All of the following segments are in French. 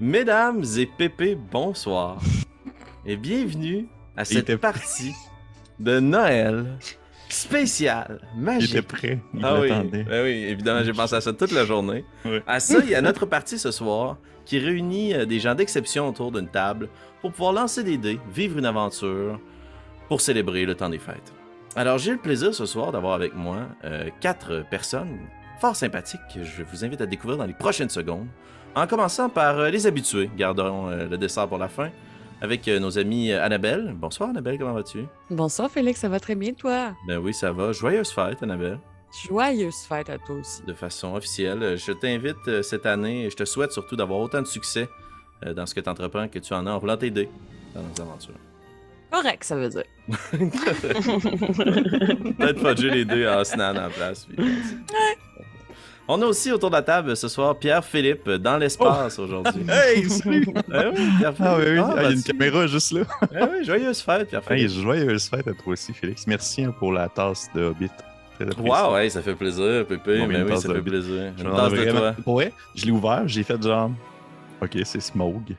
Mesdames et pépés, bonsoir. et bienvenue à cette partie de Noël spéciale, Il magique. était prêt. Il Ah oui, ben oui, évidemment, j'ai pensé à ça toute la journée. Ouais. À ça, il y a notre partie ce soir qui réunit euh, des gens d'exception autour d'une table pour pouvoir lancer des dés, vivre une aventure pour célébrer le temps des fêtes. Alors, j'ai le plaisir ce soir d'avoir avec moi euh, quatre personnes fort sympathiques que je vous invite à découvrir dans les prochaines secondes. En commençant par euh, les habitués, garderons euh, le dessert pour la fin, avec euh, nos amis Annabelle. Bonsoir Annabelle, comment vas-tu? Bonsoir Félix, ça va très bien toi? Ben oui, ça va. Joyeuse fête Annabelle. Joyeuse fête à toi aussi. de façon officielle. Je t'invite cette année et je te souhaite surtout d'avoir autant de succès dans ce que tu entreprends que tu en as en roulant tes dés dans nos aventures. Correct, ça veut dire. Peut-être fudger les deux en snap en place. puis- On a aussi autour de la table ce soir Pierre-Philippe dans l'espace aujourd'hui. Hey, salut! Eh oui. Ah oui, oui, Ah, ah, il y a une bah-tu. caméra juste là. Eh oui, joyeuse fête, Hey, Pierre-Philippe. joyeuse fête à toi aussi, Félix. Merci hein, pour la tasse de Hobbit. Wow, ouais, ça fait plaisir, Pépé. Bon, mais une oui, ça fait plaisir. Je Une je l'ai ouvert, j'ai fait genre. Ok, c'est Smaug.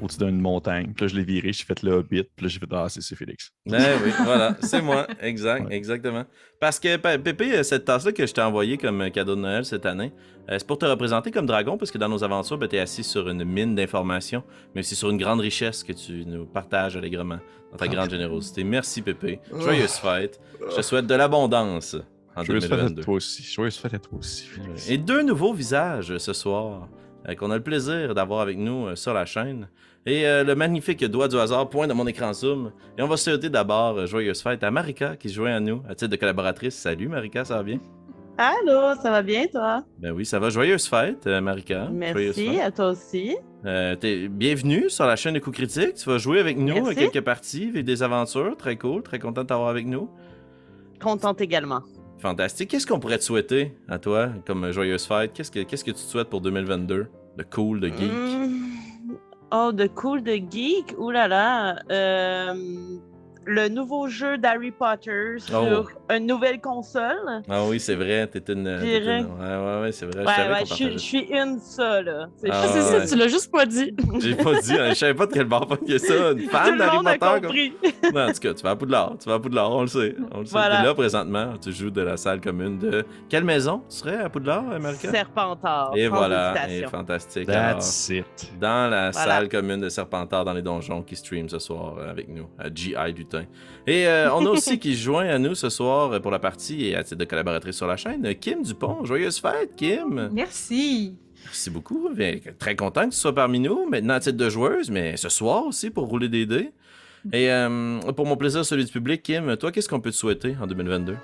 Au-dessus d'une montagne. Puis là, je l'ai viré, j'ai fait le Hobbit. Puis là, j'ai fait Ah, c'est c'est Félix. Eh oui, voilà, c'est moi, exact, Ouais. exactement. Parce que Pépé, euh, cette tasse-là que je t'ai envoyée comme euh, cadeau de Noël cette année, euh, c'est pour te représenter comme dragon, parce que dans nos aventures, ben, tu es assis sur une mine d'informations, mais aussi sur une grande richesse que tu nous partages allègrement dans ta grande générosité. Merci Pépé. Joyeuse fête. Je te souhaite de l'abondance en Joyeuse fête à 2022. toi aussi. Joyeuse fête à toi aussi, Félix. Et deux nouveaux visages ce soir qu'on a le plaisir d'avoir avec nous euh, sur la chaîne. Et euh, le magnifique doigt du hasard pointe de mon écran Zoom. Et on va souhaiter d'abord euh, joyeuse fête à Marika qui se joint à nous à titre de collaboratrice. Salut Marika, ça va bien? Allô, ça va bien toi? Ben oui, ça va. Joyeuse fête, euh, Marika. Merci, fête. à toi aussi. Euh, t'es bienvenue sur la chaîne de Coups Critiques. Tu vas jouer avec nous à Merci. quelques parties, vivre des aventures. Très cool, très content de t'avoir avec nous. Contente également. Fantastique. Qu'est-ce qu'on pourrait te souhaiter à toi comme joyeuse fête? Qu'est-ce que, qu'est-ce que tu te souhaites pour 2022? De cool, de geek? Hmm. Oh, de cool de geek? Ouh là là. euh, le nouveau jeu d'Harry Potter sur Oh. une nouvelle console. Ah oui, c'est vrai, t'es une. Dirais. une- Ouais, ouais, ouais, c'est vrai. je Ouais, savais ouais, je suis- je partageait suis une ça, là. C'est Ah, Ah, ouais. ça, tu l'as juste pas dit. J'ai pas dit, hein, je savais pas de quelle barre pognait ça. Une Tout fan le d'Harry monde a Potter. comme- compris. Non, en tout cas, tu vas à Poudlard. Tu vas à Poudlard, on le sait. On le sait. Voilà. Puis là, présentement, tu joues de la salle commune de. Quelle maison tu serais à Poudlard, America? Serpentard. Et voilà, et fantastique. Alors, That's it. dans la Voilà. salle commune de Serpentard dans les donjons qui stream ce soir euh, avec nous, à GI Lutin. Et euh, on a aussi qui se joint à nous ce soir pour la partie et à titre de collaboratrice sur la chaîne, Kim Dupont. Joyeuse fête, Kim! Merci. Merci beaucoup. Bien, Très content que tu sois parmi nous, maintenant à titre de joueuse, mais ce soir aussi pour rouler des dés. Et euh, pour mon plaisir, celui du public, Kim, toi, qu'est-ce qu'on peut te souhaiter en 2022?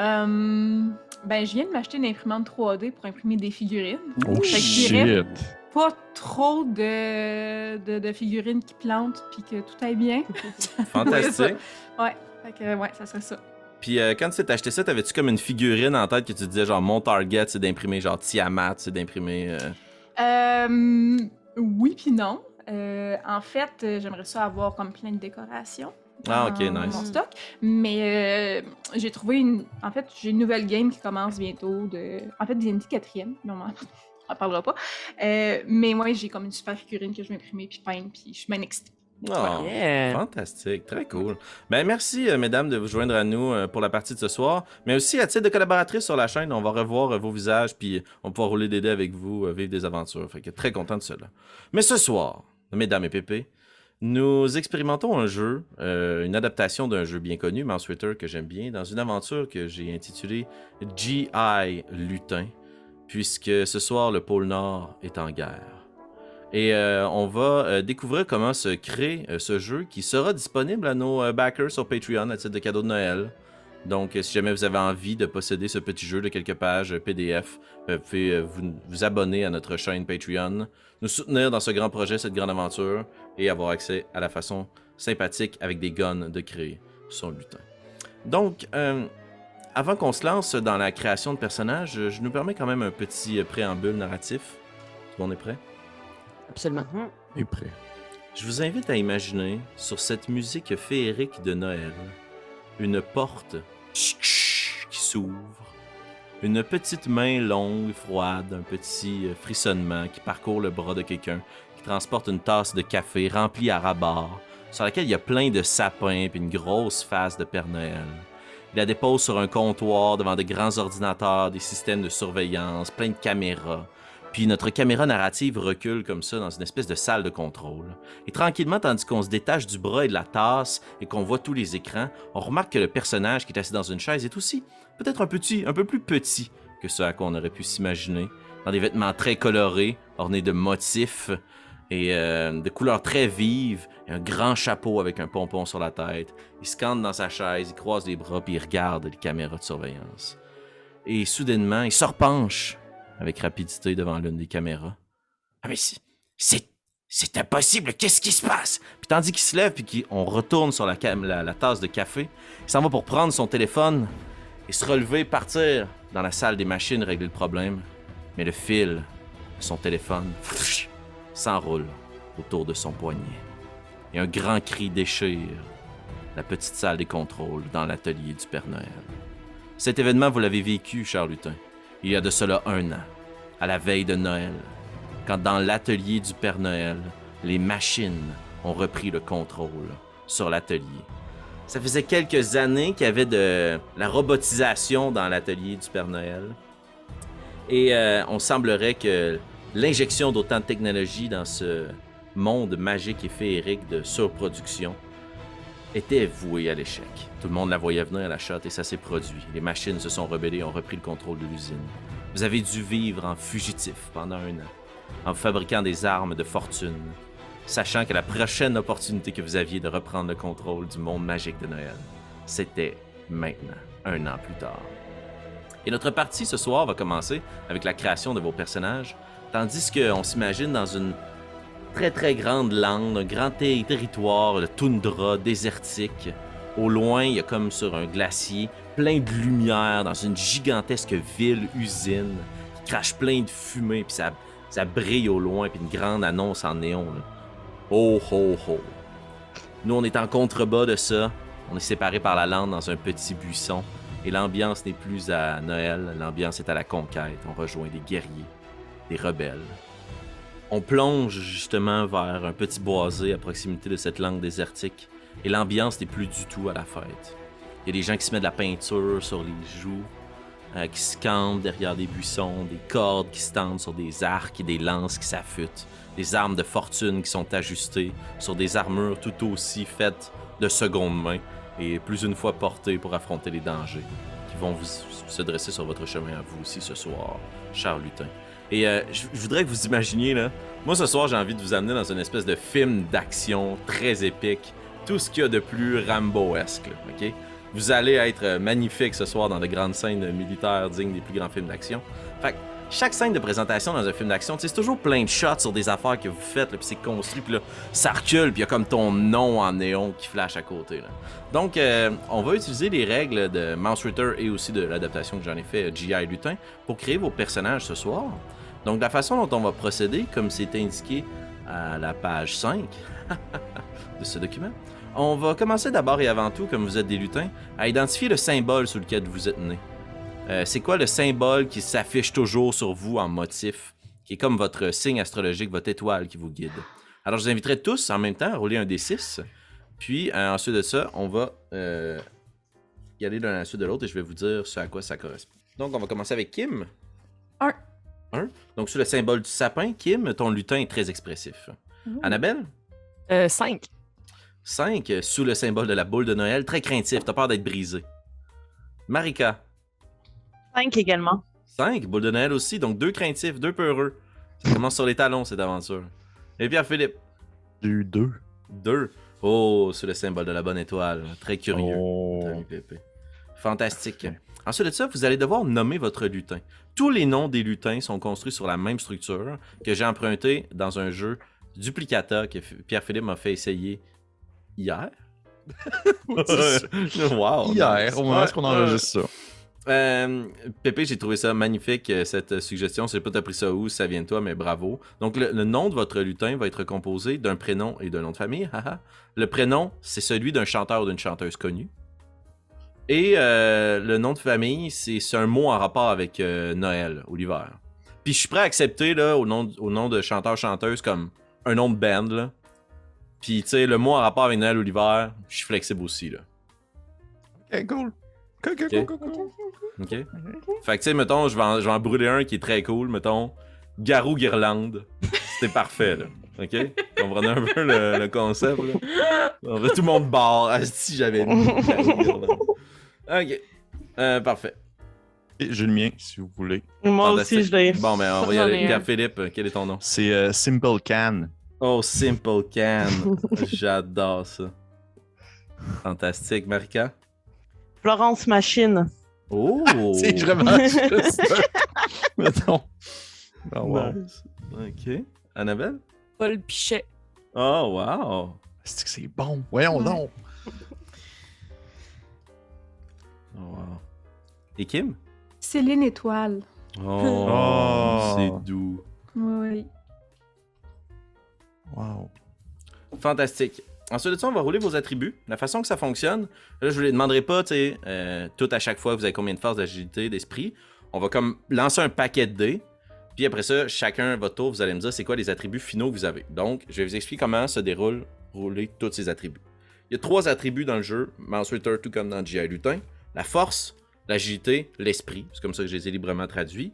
Euh, ben, je viens de m'acheter une imprimante 3D pour imprimer des figurines. Oh shit. Pas trop de, de, de figurines qui plantent puis que tout aille bien. Fantastique. Ouais, fait que ouais, ça serait ça. Puis euh, quand tu t'es acheté ça, t'avais-tu comme une figurine en tête que tu disais genre mon target c'est d'imprimer genre Tiamat, c'est d'imprimer. euh, Euh, oui puis non. En fait, j'aimerais ça avoir comme plein de décorations. Ah, ok, nice. Mon stock. Mais euh, j'ai trouvé une. En fait, j'ai une nouvelle game qui commence bientôt. De... En fait, D&D 4e, mais on parlera pas. Euh, mais moi, j'ai comme une super figurine que je vais imprimer puis peindre, puis je suis bien excitée. Oh, Yeah. Fantastique, très cool. Ben merci euh, mesdames de vous joindre à nous euh, pour la partie de ce soir, mais aussi à titre de collaboratrice sur la chaîne, on va revoir euh, vos visages puis on va pouvoir rouler des dés avec vous, euh, vivre des aventures. Fait que très content de cela. Mais ce soir, mesdames et pépés, nous expérimentons un jeu, euh, une adaptation d'un jeu bien connu, Mouse Twitter que j'aime bien, dans une aventure que j'ai intitulée G.I. Lutin, puisque ce soir le pôle Nord est en guerre. Et euh, on va euh, découvrir comment se crée euh, ce jeu qui sera disponible à nos backers sur Patreon à titre de cadeau de Noël. Donc, si jamais vous avez envie de posséder ce petit jeu de quelques pages PDF, vous pouvez vous, abonner à notre chaîne Patreon, nous soutenir dans ce grand projet, cette grande aventure, et avoir accès à la façon sympathique avec des guns de créer son lutin. Donc, avant qu'on se lance dans la création de personnages, je nous permets quand même un petit préambule narratif. Tout le monde est prêt? Absolument. Mhm. Et prêt. Je vous invite à imaginer, sur cette musique féerique de Noël, une porte qui s'ouvre, une petite main longue, froide, un petit euh, frissonnement qui parcourt le bras de quelqu'un, qui transporte une tasse de café remplie à ras-bord, sur laquelle il y a plein de sapins puis une grosse face de Père Noël. Il la dépose sur un comptoir devant de grands ordinateurs, des systèmes de surveillance, plein de caméras. Puis notre caméra narrative recule comme ça dans une espèce de salle de contrôle. Et tranquillement, tandis qu'on se détache du bras et de la tasse et qu'on voit tous les écrans, on remarque que le personnage qui est assis dans une chaise est aussi peut-être un petit, un peu plus petit que ce à quoi on aurait pu s'imaginer, dans des vêtements très colorés, ornés de motifs et euh, de couleurs très vives, un grand chapeau avec un pompon sur la tête. Il scande dans sa chaise, il croise les bras puis il regarde les caméras de surveillance. Et soudainement, il se repenche avec rapidité devant l'une des caméras. Ah mais c'est c'est impossible, qu'est-ce qui se passe? Puis tandis qu'il se lève puis qu'on retourne sur la, la tasse de café, il s'en va pour prendre son téléphone et se relever, partir dans la salle des machines régler le problème. Mais le fil de son téléphone s'enroule autour de son poignet. Et un grand cri déchire la petite salle des contrôles dans l'atelier du Père Noël. Cet événement, vous l'avez vécu, Charles Lutin, il y a de cela un an, à la veille de Noël, quand dans l'atelier du Père Noël, les machines ont repris le contrôle sur l'atelier. Ça faisait quelques années qu'il y avait de la robotisation dans l'atelier du Père Noël. Et euh, on semblerait que l'injection d'autant de technologie dans ce monde magique et féerique de surproduction était vouée à l'échec. Tout le monde la voyait venir à la shot et ça s'est produit. Les machines se sont rebellées et ont repris le contrôle de l'usine. Vous avez dû vivre en fugitif pendant un an, en fabriquant des armes de fortune, sachant que la prochaine opportunité que vous aviez de reprendre le contrôle du monde magique de Noël, c'était maintenant, un an plus tard. Et notre partie ce soir va commencer avec la création de vos personnages, tandis qu'on s'imagine dans une très très grande lande, un grand ter- territoire, le toundra désertique. Au loin, il y a comme sur un glacier, plein de lumière dans une gigantesque ville usine qui crache plein de fumée, puis ça, ça brille au loin, puis une grande annonce en néon. là. Oh ho ho. Nous, on est en contrebas de ça. On est séparés par la lande dans un petit buisson. Et l'ambiance n'est plus à Noël, l'ambiance est à la conquête. On rejoint des guerriers, des rebelles. On plonge justement vers un petit boisé à proximité de cette langue désertique. Et l'ambiance n'est plus du tout à la fête. Il y a des gens qui se mettent de la peinture sur les joues, euh, qui se campent derrière des buissons, des cordes qui se tendent sur des arcs et des lances qui s'affûtent, des armes de fortune qui sont ajustées sur des armures tout aussi faites de seconde main et plus une fois portées pour affronter les dangers qui vont se dresser sur votre chemin à vous aussi ce soir, Charles Lutin. Et euh, je voudrais que vous imaginiez, là, moi ce soir j'ai envie de vous amener dans une espèce de film d'action très épique, tout ce qu'il y a de plus Rambo-esque, ok? Vous allez être euh, magnifique ce soir dans de grandes scènes militaires dignes des plus grands films d'action. Fait que chaque scène de présentation dans un film d'action, c'est toujours plein de shots sur des affaires que vous faites, puis c'est construit, puis là, ça recule, puis il y a comme ton nom en néon qui flash à côté. Là. Donc, euh, on va utiliser les règles de Mouse Ritter et aussi de l'adaptation que j'en ai fait, G.I. Lutin, pour créer vos personnages ce soir. Donc, la façon dont on va procéder, comme c'est indiqué à la page 5 de ce document, on va commencer d'abord et avant tout, comme vous êtes des lutins, à identifier le symbole sous lequel vous êtes né. Euh, c'est quoi le symbole qui s'affiche toujours sur vous en motif, qui est comme votre signe astrologique, votre étoile qui vous guide? Alors, je vous inviterai tous en même temps à rouler un D6. Puis, euh, ensuite de ça, on va euh, y aller d'un à la suite de l'autre et je vais vous dire ce à quoi ça correspond. Donc, on va commencer avec Kim. Donc, sous le symbole du sapin, Kim, ton lutin est très expressif. Annabelle? Euh, 5. 5. Sous le symbole de la boule de Noël, très craintif, t'as peur d'être brisé. Marika? 5 également. 5. Boule de Noël aussi, donc deux craintifs, deux peureux. Ça commence sur les talons, cette aventure. Et Pierre-Philippe? J'ai eu deux. 2. Oh, sous le symbole de la bonne étoile. Très curieux. Oh. Fantastique. Ensuite de ça, vous allez devoir nommer votre lutin. Tous les noms des lutins sont construits sur la même structure que j'ai emprunté dans un jeu Duplicata que Pierre-Philippe m'a fait essayer hier. wow. Hier, au moment où on enregistre ça? euh, Pépé, j'ai trouvé ça magnifique, euh, cette suggestion. Je sais pas t'as pris ça où, ça vient de toi, mais bravo. Donc, le, le nom de votre lutin va être composé d'un prénom et d'un nom de famille. le prénom, c'est celui d'un chanteur ou d'une chanteuse connue. Et euh, le nom de famille, c'est un mot en rapport avec euh, Noël ou l'hiver. Puis je suis prêt à accepter, là, au nom, au nom de chanteur-chanteuse, comme un nom de band, là. Puis, tu sais, le mot en rapport avec Noël ou l'hiver, je suis flexible aussi, là. Ok, cool. Cool, cool, Ok. cool, cool, cool. OK? Fait que, tu sais, mettons, je vais, en, je vais en brûler un qui est très cool, mettons. Garou Guirlande. C'était parfait, là. OK? On prenait un peu le, le concept, là. On tout le monde barre. Ah, si j'avais mis. OK. Euh, parfait. Et J'ai le mien, si vous voulez. Moi aussi, je l'ai. Bon, ben, on va y aller. un. Pierre-Philippe, quel est ton nom? C'est euh, Simple Can. Oh, Simple Can. J'adore ça. Fantastique. Marika? Florence Machine. Oh! C'est vraiment juste ça. Mettons. Oh, wow. Nice. OK. Annabelle? Paul Pichet. Oh, wow! C'est que c'est bon? Voyons Ouais. donc. Oh, wow. Et Kim? Céline Étoile. Oh, Oh. c'est doux. Oui. Wow. Fantastique. Ensuite de ça, on va rouler vos attributs. La façon que ça fonctionne, là, je vous les demanderai pas, tu sais, euh, tout à chaque fois, vous avez combien de force, d'agilité, d'esprit. On va comme lancer un paquet de dés. Puis après ça, chacun à votre tour, vous allez me dire c'est quoi les attributs finaux que vous avez. Donc, je vais vous expliquer comment se déroule rouler tous ces attributs. Il y a trois attributs dans le jeu, Mouse Ritter, tout comme dans G.I. Lutin. La force, l'agilité, l'esprit. C'est comme ça que je les ai librement traduits.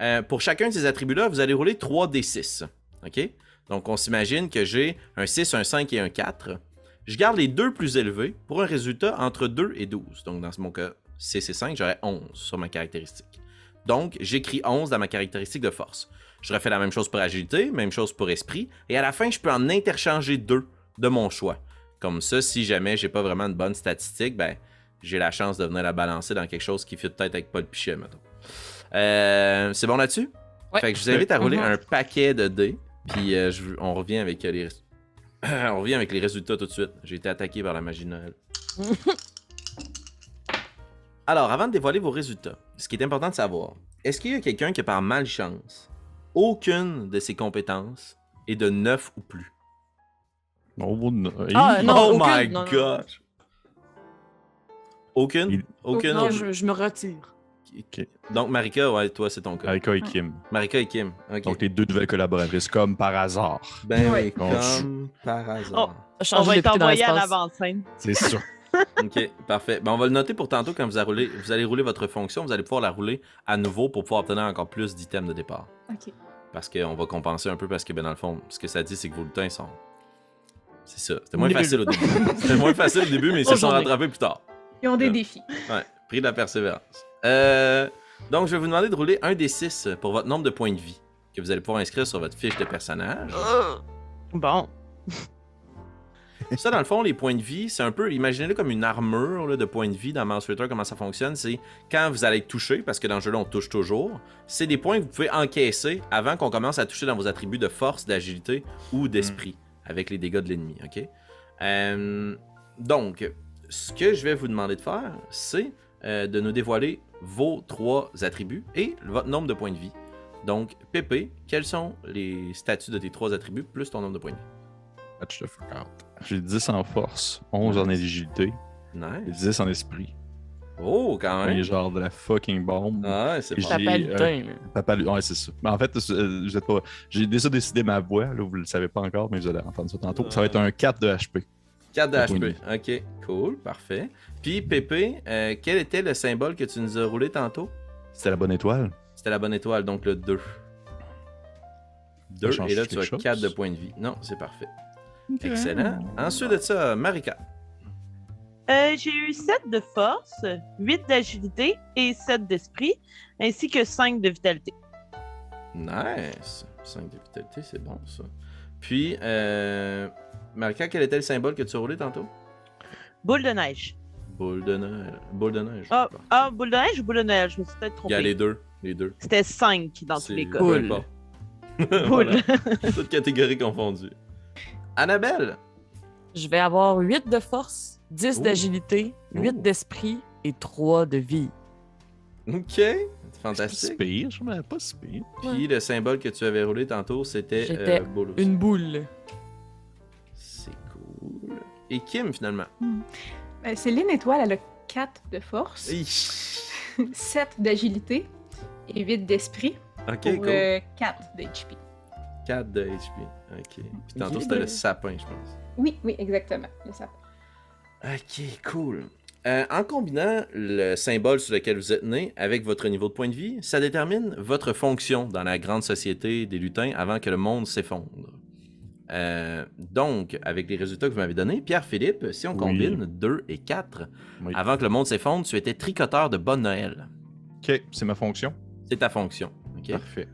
Euh, pour chacun de ces attributs-là, vous allez rouler 3 D6. OK? Donc, on s'imagine que j'ai un 6, un 5 et un 4. Je garde les deux plus élevés pour un résultat entre 2 et 12. Donc, dans mon cas, 6 et 5, j'aurais 11 sur ma caractéristique. Donc, j'écris 11 dans ma caractéristique de force. Je refais la même chose pour agilité, même chose pour esprit. Et à la fin, je peux en interchanger deux de mon choix. Comme ça, si jamais j'ai pas vraiment une bonne statistique, ben, j'ai la chance de venir la balancer dans quelque chose qui fit peut-être avec Paul Pichet, mettons. Euh, c'est bon là-dessus? Ouais. Fait que je vous invite à rouler Mhm. un paquet de dés. Puis euh, je- on revient avec euh, les on revient avec les résultats tout de suite. J'ai été attaqué par la magie de Noël. Alors, avant de dévoiler vos résultats, ce qui est important de savoir, est-ce qu'il y a quelqu'un qui, par malchance, aucune de ses compétences est de 9 ou plus? Oh, no- Ah, non, oh aucune, my non, non. gosh! Aucune? Il- Aucune? Non, je, je me retire. Donc, Marika, ouais, toi, c'est ton cas. Avec et Kim. Marika et Kim. Donc, les deux nouvelles collaboratrices, comme par hasard. ben oui, On- comme par hasard. On Changer va de être envoyé à l'avant-scène. C'est sûr. Ok, parfait. Ben, on va le noter pour tantôt quand vous, allez rouler, vous allez rouler votre fonction. Vous allez pouvoir la rouler à nouveau pour pouvoir obtenir encore plus d'items de départ. OK. Parce qu'on va compenser un peu parce que, ben, dans le fond, ce que ça dit, c'est que vos lutins sont. C'est ça. C'était moins facile au début. C'était moins facile au début, mais ils se sont rattrapés plus tard. Ils ont des Ouais. défis. Ouais, prix de la persévérance. Euh, donc, je vais vous demander de rouler un des 6 pour votre nombre de points de vie que vous allez pouvoir inscrire sur votre fiche de personnage. Bon. Ça, dans le fond, les points de vie, c'est un peu, imaginez-le comme une armure là, de points de vie dans Mouse Ritter, comment ça fonctionne. C'est quand vous allez être touché, parce que dans le jeu-là, on touche toujours, c'est des points que vous pouvez encaisser avant qu'on commence à toucher dans vos attributs de force, d'agilité ou d'esprit, avec les dégâts de l'ennemi, ok? Euh, donc, ce que je vais vous demander de faire, c'est euh, de nous dévoiler vos trois attributs et votre nombre de points de vie. Donc, Pépé, quels sont les statuts de tes trois attributs plus ton nombre de points de vie? Patch the fuck out. J'ai 10 en force, 11 en Nice. agilité et Nice. 10 en esprit. Oh, quand Un même. genre de la fucking bombe. Ah, ouais, c'est Et Papa euh, lutin. Papa, Lu- ouais, c'est ça. Mais en fait, euh, vous êtes pas. J'ai déjà décidé ma voix, là, vous le savez pas encore, mais vous allez entendre ça tantôt. Ça va être un 4 de HP. 4 de HP. Ok, cool, parfait. Puis, Pépé, euh, quel était le symbole que tu nous as roulé tantôt? C'était la bonne étoile. C'était la bonne étoile, donc le 2. 2, change et là, tu as quelque 4 de points de vie. Non, c'est parfait. Excellent. Ensuite de ça, Marika. Euh, j'ai eu 7 de force, 8 d'agilité et 7 d'esprit, ainsi que 5 de vitalité. Nice. 5 de vitalité, c'est bon ça. Puis, euh, Marika, quel était le symbole que tu as roulé tantôt? Boule de neige. Boule de neige. Boule de neige. Ah, ah, boule de neige ou boule de neige? Je me suis peut-être Il y a trompé. les deux. Les deux. C'était 5 dans tous les cas. Boule. Boule. Toutes catégories confondues. Annabelle? Je vais avoir 8 de force, 10 Ouh. d'agilité, 8 Ouh. d'esprit et 3 de vie. Ok. C'est Pas si fantastique. pire, je me pas si pire. Puis le symbole que tu avais roulé tantôt, c'était euh, boule aussi. Une boule. Et Kim, finalement. Ben, Céline Étoile, elle a 4 de force, Hi. 7 d'agilité et 8 d'esprit Ok, pour cool. 4 d'HP. 4 de HP. Ok. Puis tantôt, c'était le sapin, je pense. Oui, oui, exactement. Le sapin. Ok, cool. Euh, en combinant le symbole sur lequel vous êtes né avec votre niveau de point de vie, ça détermine votre fonction dans la grande société des lutins avant que le monde s'effondre. Euh, donc, avec les résultats que vous m'avez donnés, Pierre-Philippe, si on Oui. combine 2 et 4, Oui. avant que le monde s'effondre, tu étais tricoteur de Bonne Noël. Ok, c'est ma fonction. C'est ta fonction. ok? Parfait.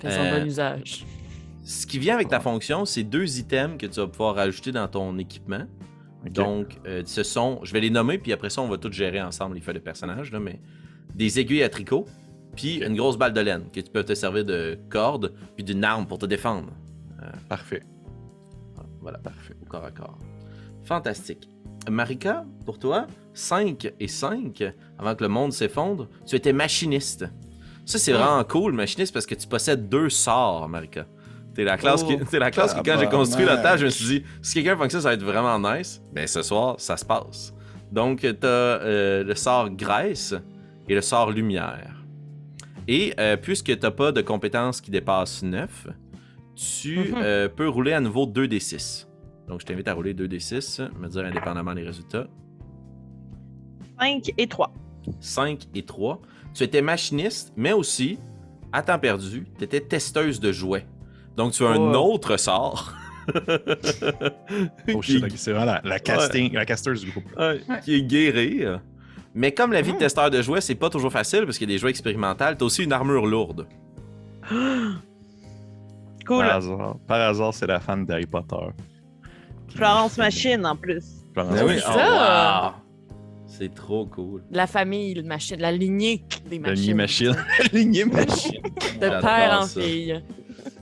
Faisons Euh, bon usage. Ce qui vient avec ta fonction, c'est deux items que tu vas pouvoir rajouter dans ton équipement. Donc, euh, ce sont, je vais les nommer, puis après ça, on va tout gérer ensemble, les feuilles de personnages, là, mais des aiguilles à tricot, puis une grosse balle de laine, que tu peux te servir de corde, puis d'une arme pour te défendre. Parfait. Voilà, parfait, au corps à corps. Fantastique. Marika, pour toi, 5 et 5, avant que le monde s'effondre, tu étais machiniste. Ça, c'est vraiment cool, machiniste, parce que tu possèdes deux sorts, Marika. T'es la classe, qui, Oh, t'es la classe que quand j'ai construit la tabarnak. table, je me suis dit, si quelqu'un fait que ça, ça va être vraiment nice. Ben, ce soir, ça se passe. Donc, t'as euh, le sort graisse et le sort lumière. Et euh, puisque t'as pas de compétences qui dépassent 9, tu Mhm. euh, peux rouler à nouveau 2d6. Donc, je t'invite à rouler 2d6, me dire indépendamment des résultats. 5 et 3. 5 et 3. Tu étais machiniste, mais aussi, à temps perdu, tu étais testeuse de jouets. Donc, tu as un Oh. autre sort. Oh shit, c'est vraiment la, la casting, la casteuse du groupe. ouais, qui est guérir. Mais comme la vie de testeur de jouets, c'est pas toujours facile parce qu'il y a des jouets expérimentaux, tu as aussi une armure lourde. Cool. Par hasard, par hasard c'est la fan d'Harry Potter. Florence Machine en plus. Florence oui, Machine. oh, wow. C'est trop cool. La famille, le machine, la lignée des La machines. lignée machine. La lignée machine. De père en ça. fille.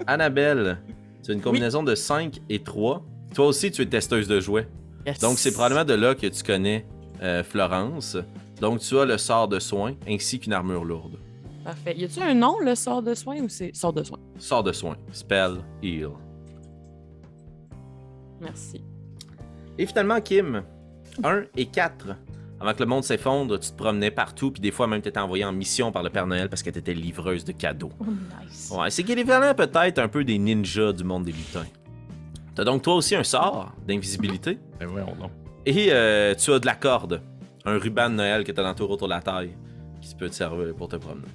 Annabelle, tu as une combinaison de 5 et 3. Toi aussi, tu es testeuse de jouets. Yes. Donc, c'est probablement de là que tu connais euh, Florence. Donc, tu as le sort de soin ainsi qu'une armure lourde. Parfait. Y a-tu un nom, le sort de soin, ou c'est sort de soin? Sort de soin. Spell, heal. Merci. Et finalement, Kim, 1 et 4. Avant que le monde s'effondre, tu te promenais partout, puis des fois même tu étais envoyé en mission par le Père Noël parce que tu étais livreuse de cadeaux. Oh, nice. Ouais, c'est l'équivalent peut-être un peu des ninjas du monde des lutins. T'as donc toi aussi un sort d'invisibilité? Ben voyons donc. Et euh, tu as de la corde, un ruban de Noël que tu as l'entour autour de la taille, qui peut te servir pour te promener.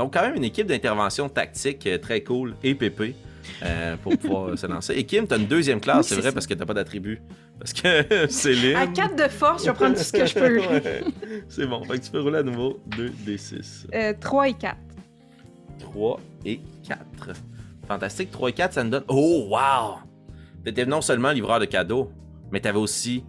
Donc, quand même, une équipe d'intervention tactique euh, très cool et pépé euh, pour pouvoir se lancer. Et Kim, tu as une deuxième classe, Oui, c'est vrai, ça. parce que tu pas d'attribut. Parce que Céline. À 4 de force, je vais prendre tout ce que je peux. Ouais. C'est bon, fait que tu peux rouler à nouveau 2 D6. Euh, 3 et 4. 3 et 4. Fantastique. 3 et 4, ça nous donne. Oh, wow! T'étais non seulement livreur de cadeaux, mais t'avais aussi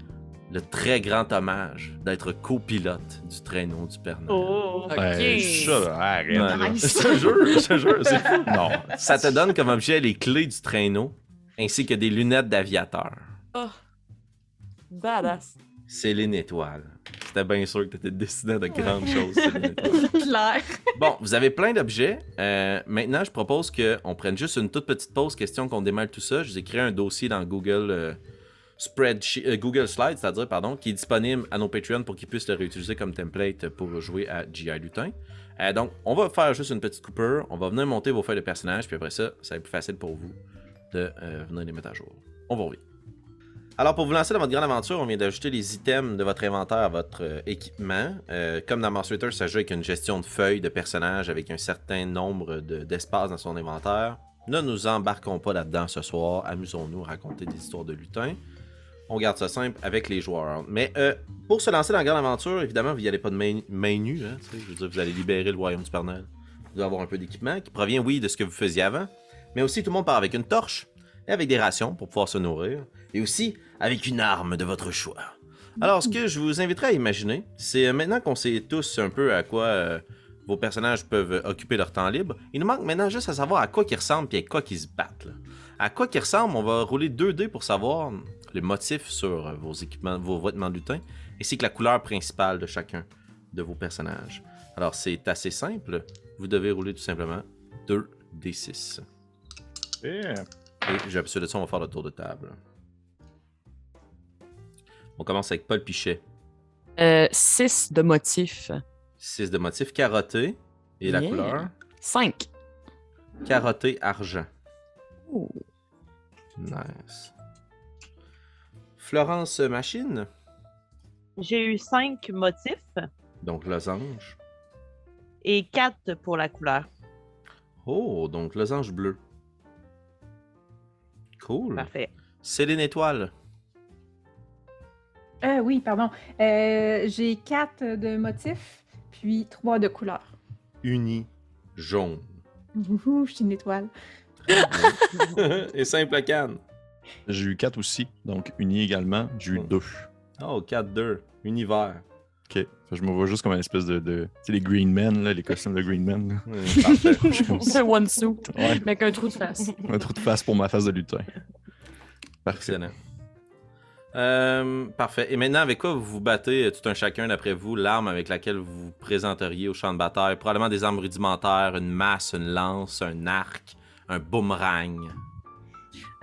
le très grand hommage d'être copilote du traîneau du Père Noël. Oh. Ok. Ben, ça, arrête. Nice. Je te jure, je te jure, c'est fou. Non. Ça te donne comme objet les clés du traîneau, ainsi que des lunettes d'aviateur. Oh. Badass. Céline Étoile. C'était bien sûr que t'étais destiné à de grandes choses, Céline Étoile. Claire. Bon, vous avez plein d'objets. Euh, maintenant, je propose qu'on prenne juste une toute petite pause, question qu'on démêle tout ça. Je vous ai créé un dossier dans Google euh, Spreadsheet, euh, Google Slides, c'est-à-dire, pardon, qui est disponible à nos Patreons pour qu'ils puissent le réutiliser comme template pour jouer à GI Lutin. Euh, donc, on va faire juste une petite coupure. On va venir monter vos feuilles de personnages, puis après ça, ça va être plus facile pour vous de euh, venir les mettre à jour. On va revient. Alors, pour vous lancer dans votre grande aventure, on vient d'ajouter les items de votre inventaire à votre euh, équipement. Comme dans Eater, ça joue avec une gestion de feuilles de personnages avec un certain nombre de- d'espaces dans son inventaire. Ne nous embarquons pas là-dedans ce soir. Amusons-nous à raconter des histoires de lutins. On garde ça simple avec les joueurs. Mais euh, pour se lancer dans la grande aventure, évidemment, vous n'y allez pas de main, nue. Hein, je veux dire, vous allez libérer le royaume du Père Noël. Vous allez avoir un peu d'équipement qui provient, oui, de ce que vous faisiez avant. Mais aussi, tout le monde part avec une torche et avec des rations pour pouvoir se nourrir. Et aussi avec une arme de votre choix. Alors, ce que je vous inviterai à imaginer, c'est euh, maintenant qu'on sait tous un peu à quoi euh, vos personnages peuvent occuper leur temps libre, il nous manque maintenant juste à savoir à quoi ils ressemblent et à quoi ils se battent. là. À quoi ils ressemblent, on va rouler 2 dés pour savoir le motif sur euh, vos équipements, vos vêtements de lutin, ainsi que la couleur principale de chacun de vos personnages. Alors, c'est assez simple. Vous devez rouler tout simplement 2 D6. Yeah. Et j'ai absolument de ça, on va faire le tour de table. On commence avec Paul Pichet. Euh, 6 de motifs. 6 de motif carotté. Et la couleur? 5. Carotté argent. Nice. Florence Machine, J'ai eu cinq motifs donc losange. et quatre pour la couleur. Oh, donc losange bleu. Cool. Parfait. Céline Étoile. Euh, oui, pardon. Euh, J'ai quatre de motifs, puis trois de couleurs. Uni jaune. Ouhou, je suis une étoile. Et simple canne. J'ai eu 4 aussi, donc uni également. J'ai eu Hmm. 2. Oh, 4-2. Univers. Ok. Je me vois juste comme une espèce de. de... Tu sais, les Green Men, là, les costumes de Green Men. ça. Un one suit Ouais. avec un trou de face. Un trou de face pour ma face de lutin. Parfait. Excellent. Euh, parfait. Et maintenant, avec quoi vous vous battez euh, tout un chacun d'après vous, l'arme avec laquelle vous vous présenteriez au champ de bataille? Probablement des armes rudimentaires, une masse, une lance, un arc, un boomerang.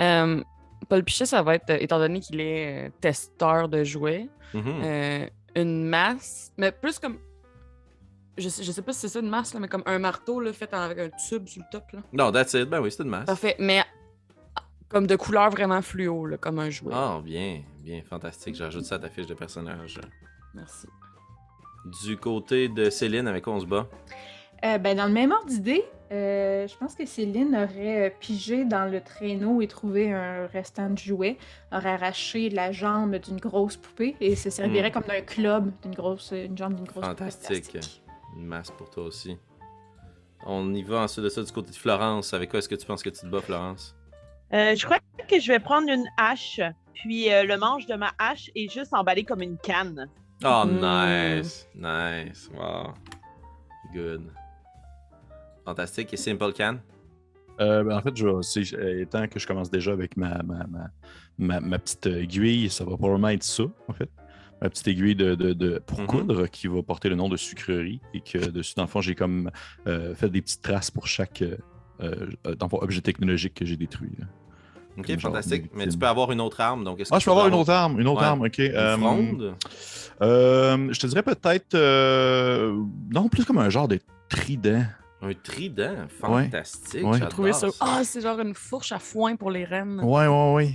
Euh, Paul Pichet, ça va être, euh, étant donné qu'il est euh, testeur de jouets, Mhm. euh, une masse, mais plus comme. Je sais, je sais pas si c'est ça une masse, là, mais comme un marteau là, fait avec un tube sur le top. Là. Non, that's it. Ben oui, c'est une masse. Parfait, mais comme de couleur vraiment fluo, là, comme un jouet. Ah, bien, bien, fantastique. J'ajoute ça à ta fiche de personnage. Merci. Du côté de Céline, avec quoi on se bat? Euh, ben, dans le même ordre d'idée, euh, je pense que Céline aurait pigé dans le traîneau et trouvé un restant de jouet, aurait arraché la jambe d'une grosse poupée et se servirait Hmm. comme d'un club d'une grosse, une jambe d'une grosse Fantastique. poupée plastique. Une masse pour toi aussi. On y va ensuite de ça du côté de Florence. Avec quoi est-ce que tu penses que tu te bats, Florence? Euh, je crois que je vais prendre une hache, puis euh, le manche de ma hache est juste emballé comme une canne. Oh, nice. Nice. Wow. Good. Fantastique. Et Simple Can? Euh, ben, en fait, je euh, étant que je commence déjà avec ma, ma, ma, ma- ma petite aiguille, ça va probablement être ça, en fait. Ma petite aiguille de, de- de- pour Mhm. coudre qui va porter le nom de sucrerie et que dessus, dans le fond, j'ai comme euh, fait des petites traces pour chaque euh, euh, dans le fond, objet technologique que j'ai détruit. là. Ok, Comme fantastique. Mais tu peux avoir une autre arme. Donc, est-ce Ah, que je tu peux avoir une autre arme, une autre Ouais. arme, ok. Une euh, fronde? euh, je te dirais peut-être. euh, non, plus comme un genre de trident. Un trident? Fantastique. Ouais. J'ai trouvé ça. Ah, c'est genre une fourche à foin pour les rennes. Ouais, ouais, ouais.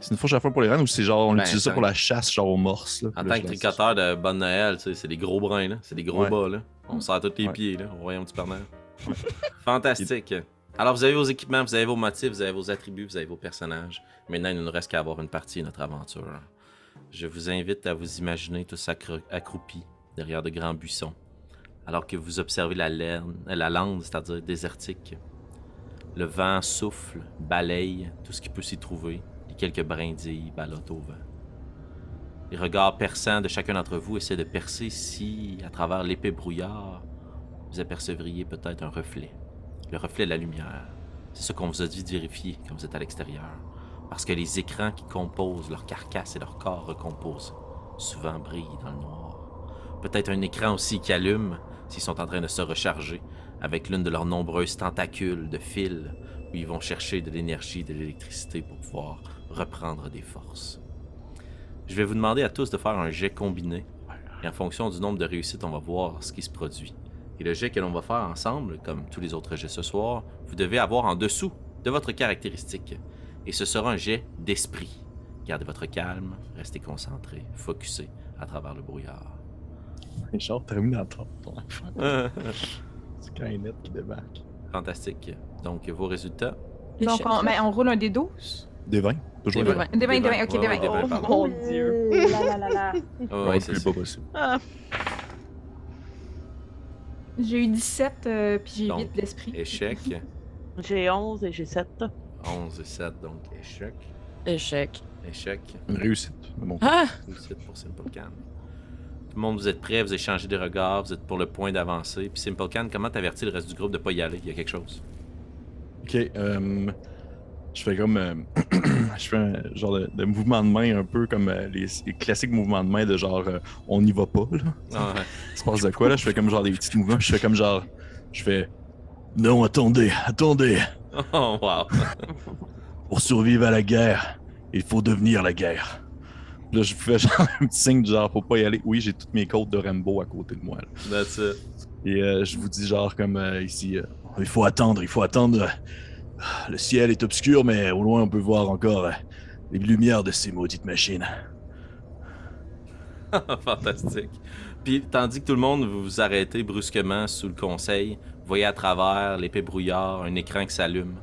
C'est une fourche à foin pour les rennes ou c'est genre on Ben, utilise ça pour la chasse, genre aux morses. Là? En tant que tricoteur de Bonne Noël, tu sais, c'est des gros brins, là. C'est des gros Ouais. bas, là. On serre tous les Ouais. pieds, là. On voit un petit Père Noël. Fantastique. Alors, vous avez vos équipements, vous avez vos motifs, vous avez vos attributs, vous avez vos personnages. Maintenant, il ne nous reste qu'à avoir une partie de notre aventure. Je vous invite à vous imaginer tous accro- accroupis derrière de grands buissons, alors que vous observez la, laine, la lande, c'est-à-dire désertique. Le vent souffle, balaye tout ce qui peut s'y trouver, et quelques brindilles ballottent au vent. Les regards perçants de chacun d'entre vous essaient de percer si, à travers l'épais brouillard, vous apercevriez peut-être un reflet. Le reflet de la lumière. C'est ce qu'on vous a dit de vérifier quand vous êtes à l'extérieur. Parce que les écrans qui composent leur carcasse et leur corps recomposés souvent brillent dans le noir. Peut-être un écran aussi qui allume s'ils sont en train de se recharger avec l'une de leurs nombreuses tentacules de fils où ils vont chercher de l'énergie, de l'électricité pour pouvoir reprendre des forces. Je vais vous demander à tous de faire un jet combiné. Et en fonction du nombre de réussites, on va voir ce qui se produit. Et le jet que l'on va faire ensemble, comme tous les autres jets ce soir, vous devez avoir en dessous de votre caractéristique. Et ce sera un jet d'esprit. Gardez votre calme, restez concentré, focusé à travers le brouillard. Genre Terminator. ton affaire. C'est Skynet qui débarque. Fantastique. Donc, vos résultats? Donc, on, ben, on roule un des 12. Des 20, toujours Des des 20. 20. Des 20, des 20, ok, des ouais, 20. des 20, Oh, pardon. mon Dieu. là, là, là, là. Ouais, Ouais, c'est pas possible. Ah, J'ai eu 17, euh, puis j'ai Donc, 8 d'esprit. Échec. j'ai 11 et j'ai 7. 11 et 7, donc échec. Échec. Échec. Une réussite. mon Ah! Réussite pour Simple Can. Tout le monde, vous êtes prêts, vous échangez des regards, vous êtes pour le point d'avancer. Puis Simple Can, comment t'avertis le reste du groupe de pas y aller? Il y a quelque chose. Ok, euh, je fais comme. euh, je fais un genre de, de mouvement de main un peu comme euh, les, les classiques mouvements de main de genre on n'y va pas, là. Ah, ouais. Il se passe de quoi, là? Je fais comme genre des petits mouvements, je fais comme genre. Je fais. Non, attendez, attendez. Oh, wow. Pour survivre à la guerre, il faut devenir la guerre. Là, je fais genre un petit signe du genre, faut pas y aller. Oui, j'ai toutes mes côtes de Rambo à côté de moi. là. That's it. Et euh, je vous dis genre comme euh, ici, euh, il faut attendre, il faut attendre. Le ciel est obscur, mais au loin on peut voir encore les lumières de ces maudites machines. Fantastique. Puis, tandis que tout le monde vous vous arrêtez brusquement sous le conseil, vous voyez à travers l'épais brouillard un écran qui s'allume.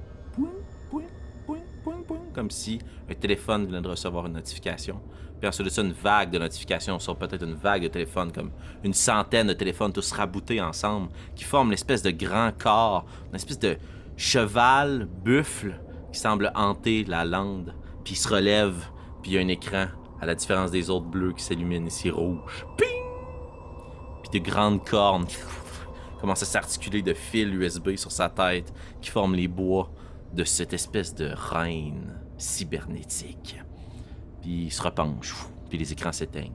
Comme si un téléphone venait de recevoir une notification. Puis ensuite de une vague de notifications sur peut-être une vague de téléphones, comme une centaine de téléphones tous raboutés ensemble, qui forment l'espèce de grand corps, une espèce de cheval, buffle, qui semble hanter la lande. Puis se relève, puis il y a un écran, à la différence des autres bleus qui s'illuminent ici rouge. Ping! Puis de grandes cornes commencent à s'articuler de fils USB sur sa tête qui forment les bois de cette espèce de reine cybernétique. Puis il se repenche, puis les écrans s'éteignent.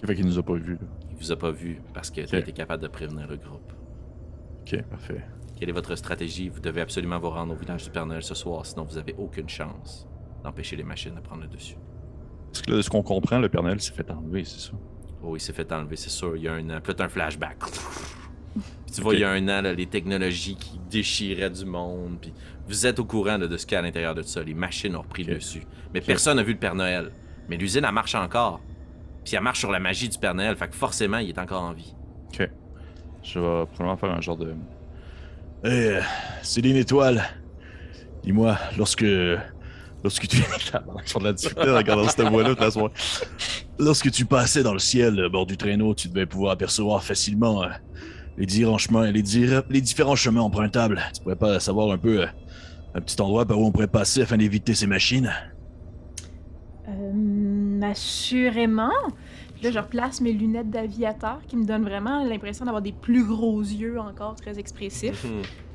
Ok, fait qu'il nous a pas vus. là. Il vous a pas vu parce que tu Ok. été capable de prévenir le groupe. Ok, parfait. Quelle est votre stratégie? Vous devez absolument vous rendre au village du Père Noël ce soir, sinon vous avez aucune chance d'empêcher les machines de prendre le dessus. Parce que là, de ce qu'on comprend, le Père Noël s'est fait enlever, c'est ça? Oh, il s'est fait enlever, c'est sûr. Il y a un an. Puis là, t'as un flashback. Puis tu vois, il y a un an, là, les technologies qui déchiraient du monde. Puis vous êtes au courant de ce qu'il y a à l'intérieur de ça. Les machines ont repris le dessus. Mais personne n'a vu le Père Noël. Mais l'usine, elle marche encore. Puis elle marche sur la magie du Père Noël. Fait que forcément, il est encore en vie. Ok. Je vais probablement faire un genre de. Hé, euh, Céline Étoile, dis-moi, lorsque. Lorsque tu. De la difficulté en regardant cette voix-là toute la soirée. Lorsque tu passais dans le ciel, au bord du traîneau, tu devais pouvoir apercevoir facilement euh, les différents chemins, les, les différents chemins empruntables. Tu pourrais pas savoir un peu euh, un petit endroit par où on pourrait passer afin d'éviter ces machines? Euh, assurément. Puis là, je replace mes lunettes d'aviateur qui me donnent vraiment l'impression d'avoir des plus gros yeux encore très expressifs.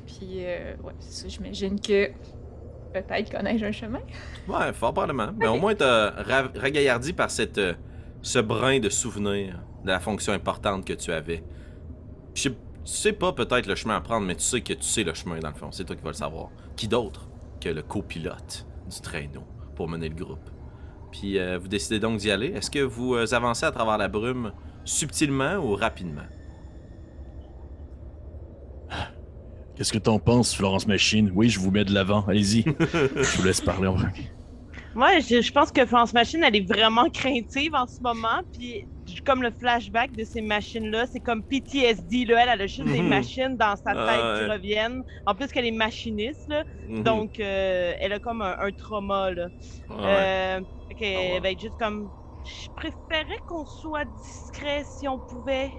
Puis, euh, ouais, c'est ça. J'imagine que peut-être connais-je un chemin. Ouais, fort probablement. Mais au moins, t'as ra- ragaillardi par cette, euh, ce brin de souvenir de la fonction importante que tu avais. Je tu sais pas peut-être le chemin à prendre, mais tu sais que tu sais le chemin dans le fond. C'est toi qui vas le savoir. Qui d'autre que le copilote du traîneau pour mener le groupe? Puis euh, vous décidez donc d'y aller. Est-ce que vous euh, avancez à travers la brume subtilement ou rapidement? Qu'est-ce que t'en penses, Florence Machine? Oui, je vous mets de l'avant. Allez-y. je vous laisse parler en premier. Moi, je, je pense que France Machine, elle est vraiment craintive en ce moment. Puis, comme le flashback de ces machines-là, c'est comme PTSD. Là. Elle, elle a juste des Mhm. machines dans sa tête Ah, qui ouais. reviennent. En plus qu'elle est machiniste, là. Mhm. donc euh, elle a comme un, un trauma. Là. Ouais. Euh, que, Ah ouais. ben, juste comme. Je préférais qu'on soit discret si on pouvait.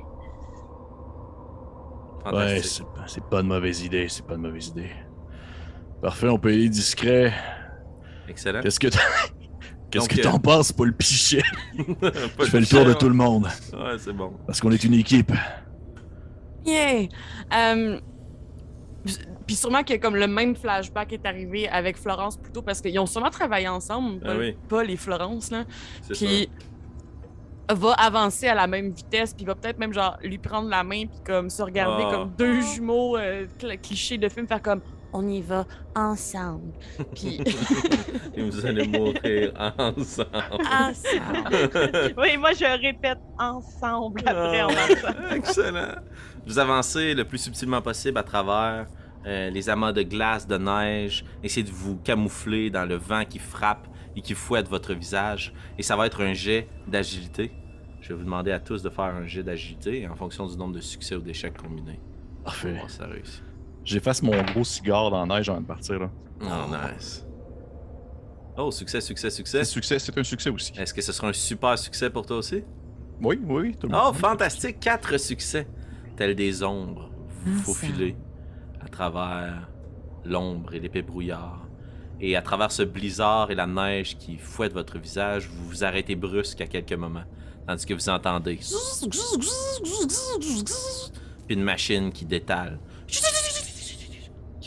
Ouais, c'est pas- de mauvaise idée, c'est pas de mauvaise idée. Parfait, on peut aller discret. Excellent. Qu'est-ce que Qu'est-ce que euh, t'en penses, Paul Pichet? Je fais le tour de tout le monde, Ouais, c'est bon. parce qu'on est une équipe. Yeah! Euh, Puis sûrement que comme le même flashback est arrivé avec Florence plus tôt parce qu'ils ont sûrement travaillé ensemble, Ah Paul, oui. Paul et Florence. Là. C'est ça. Puis va avancer à la même vitesse, puis va peut-être même genre lui prendre la main, puis comme se regarder Ah. comme deux jumeaux euh, cl- clichés de film, faire comme on y va ensemble. Puis Et vous allez mourir ensemble. ensemble. Oui, moi, je répète ensemble après en même temps. Ah, Excellent. Vous avancez le plus subtilement possible à travers euh, les amas de glace, de neige. Essayez de vous camoufler dans le vent qui frappe et qui fouette votre visage. Et ça va être un jet d'agilité. Je vais vous demander à tous de faire un jet d'agilité en fonction du nombre de succès ou d'échecs combinés. Parfait. ça réussit. J'efface mon gros cigare dans la neige avant de partir. Là. Oh, nice. Oh, succès, succès, C'est succès. succès, c'est un succès aussi. Est-ce que ce sera un super succès pour toi aussi? Oui, oui, oui, tout le Oh, monde. fantastique! Quatre succès. Tels des ombres, vous faufilez à travers l'ombre et l'épais brouillard. Et à travers ce blizzard et la neige qui fouette votre visage, vous vous arrêtez brusque à quelques moments. Tandis que vous entendez... Puis une machine qui détale.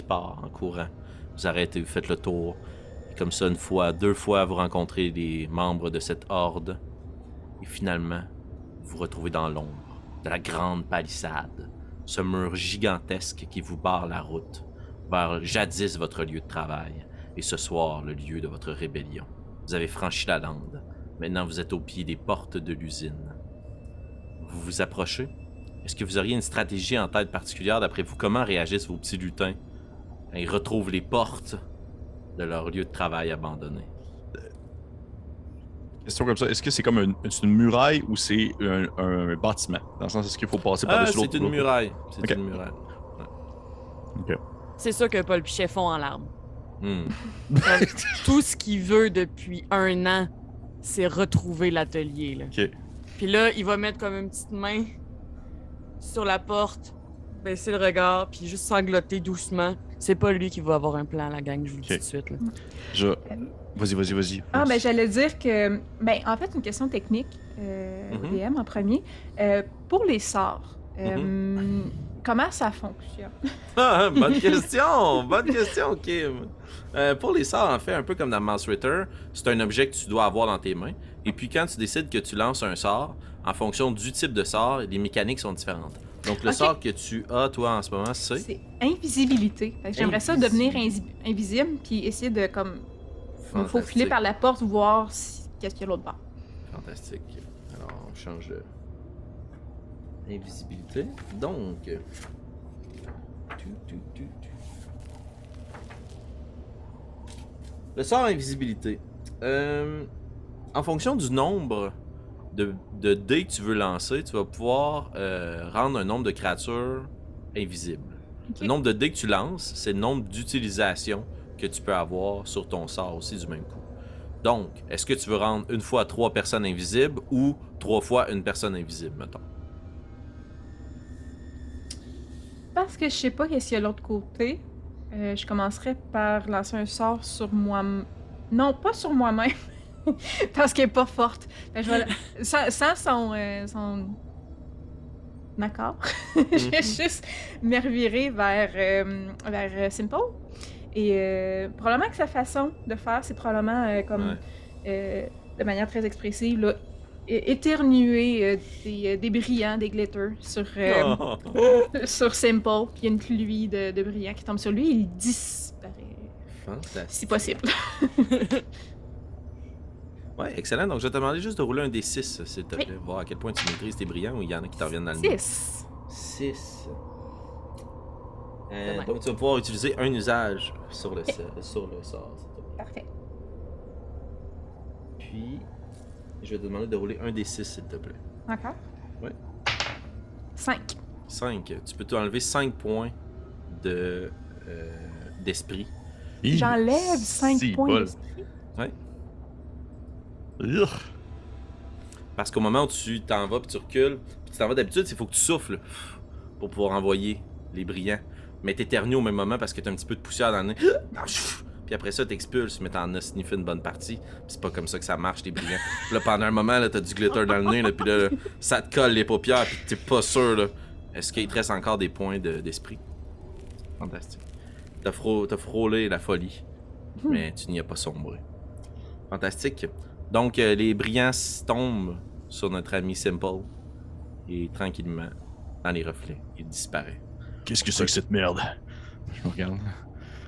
Part en courant. Vous arrêtez, vous faites le tour. Et comme ça, une fois, deux fois, vous rencontrez les membres de cette horde. Et finalement, vous vous retrouvez dans l'ombre de la grande palissade, ce mur gigantesque qui vous barre la route vers jadis votre lieu de travail et ce soir le lieu de votre rébellion. Vous avez franchi la lande. Maintenant, vous êtes au pied des portes de l'usine. Vous vous approchez. Est-ce que vous auriez une stratégie en tête particulière d'après vous? Comment réagissent vos petits lutins? Ils retrouvent les portes de leur lieu de travail abandonné. Question comme ça, est-ce que c'est comme une muraille ou c'est un, un bâtiment? Dans le sens, est-ce qu'il faut passer Ah, par-dessus l'autre? c'est une muraille. C'est une muraille. C'est ça que Paul Pichet fond en larmes. Hmm. Tout ce qu'il veut depuis un an, c'est retrouver l'atelier. là. Puis là, il va mettre comme une petite main sur la porte, baisser le regard, puis juste sangloter doucement. C'est pas lui qui va avoir un plan, la gang, je vous le dis tout de suite. là. Je... Vas-y, vas-y, vas-y. Ah, ben j'allais dire que. Ben, en fait, une question technique, euh, au Mhm. DM en premier. Euh, pour les sorts, euh, comment ça fonctionne? Ah, bonne question! bonne question, Kim! Euh, pour les sorts, en fait, un peu comme dans Mouse Ritter, c'est un objet que tu dois avoir dans tes mains. Et puis quand tu décides que tu lances un sort, en fonction du type de sort, les mécaniques sont différentes. Donc le sort que tu as, toi, en ce moment, c'est... C'est invisibilité. J'aimerais ça devenir invisible puis essayer de comme me faufiler par la porte, voir si... qu'est-ce qu'il y a l'autre bord. Fantastique. Alors, on change de... Invisibilité. Donc... Tu, tu, tu, tu. Le sort invisibilité. Euh, en fonction du nombre de, de dés que tu veux lancer, tu vas pouvoir euh, rendre un nombre de créatures invisibles. Le nombre de dés que tu lances, c'est le nombre d'utilisations que tu peux avoir sur ton sort aussi du même coup. Donc, est-ce que tu veux rendre une fois trois personnes invisibles ou trois fois une personne invisible, mettons? Parce que je sais pas qu'est-ce qu'il y a de l'autre côté, euh, je commencerai par lancer un sort sur moi. Non, pas sur moi-même. parce qu'elle est pas forte. Je vais la- sans son, euh, son je vais juste me revirer vers, euh, vers euh, Simple. Et euh, probablement que sa façon de faire, c'est probablement comme Ouais. de manière très expressive, là, éternuer des, des brillants, des glitters sur, Oh! sur Simple, puis il y a une pluie de, de brillants qui tombe sur lui, il disparaît. Si possible. Ouais, excellent. Donc, je vais te demander juste de rouler un des 6, s'il te Oui. plaît. Voir à quel point tu maîtrises tes brillants ou il y en a qui t'en reviennent dans le nez. 6. 6. Dommage. donc, tu vas pouvoir utiliser un usage sur le, sur le sort. s'il te plaît. Parfait. Puis, je vais te demander de rouler un des 6, s'il te plaît. Encore? Ouais. 5. 5. Tu peux t'enlever 5 points de euh, d'esprit. J'enlève 5 si, points d'esprit. Parce qu'au moment où tu t'en vas puis tu recules, puis tu t'en vas d'habitude, il faut que tu souffles pour pouvoir envoyer les brillants. Mais t'éternues au même moment parce que t'as un petit peu de poussière dans le nez. Puis après ça, t'expulses, mais t'en as sniffé une bonne partie. Puis c'est pas comme ça que ça marche, les brillants. Puis là, pendant un moment, là, t'as du glitter dans le nez, là, puis là, là, ça te colle les paupières, puis t'es pas sûr, là. Est-ce qu'il te reste encore des points de- d'esprit? Fantastique. T'as frô- t'as frôlé la folie, mais tu n'y as pas sombré. Fantastique. Donc, euh, les brillants tombent sur notre ami Simple. Et tranquillement, dans les reflets, il disparaît. Qu'est-ce que c'est que cette merde? Je me regarde.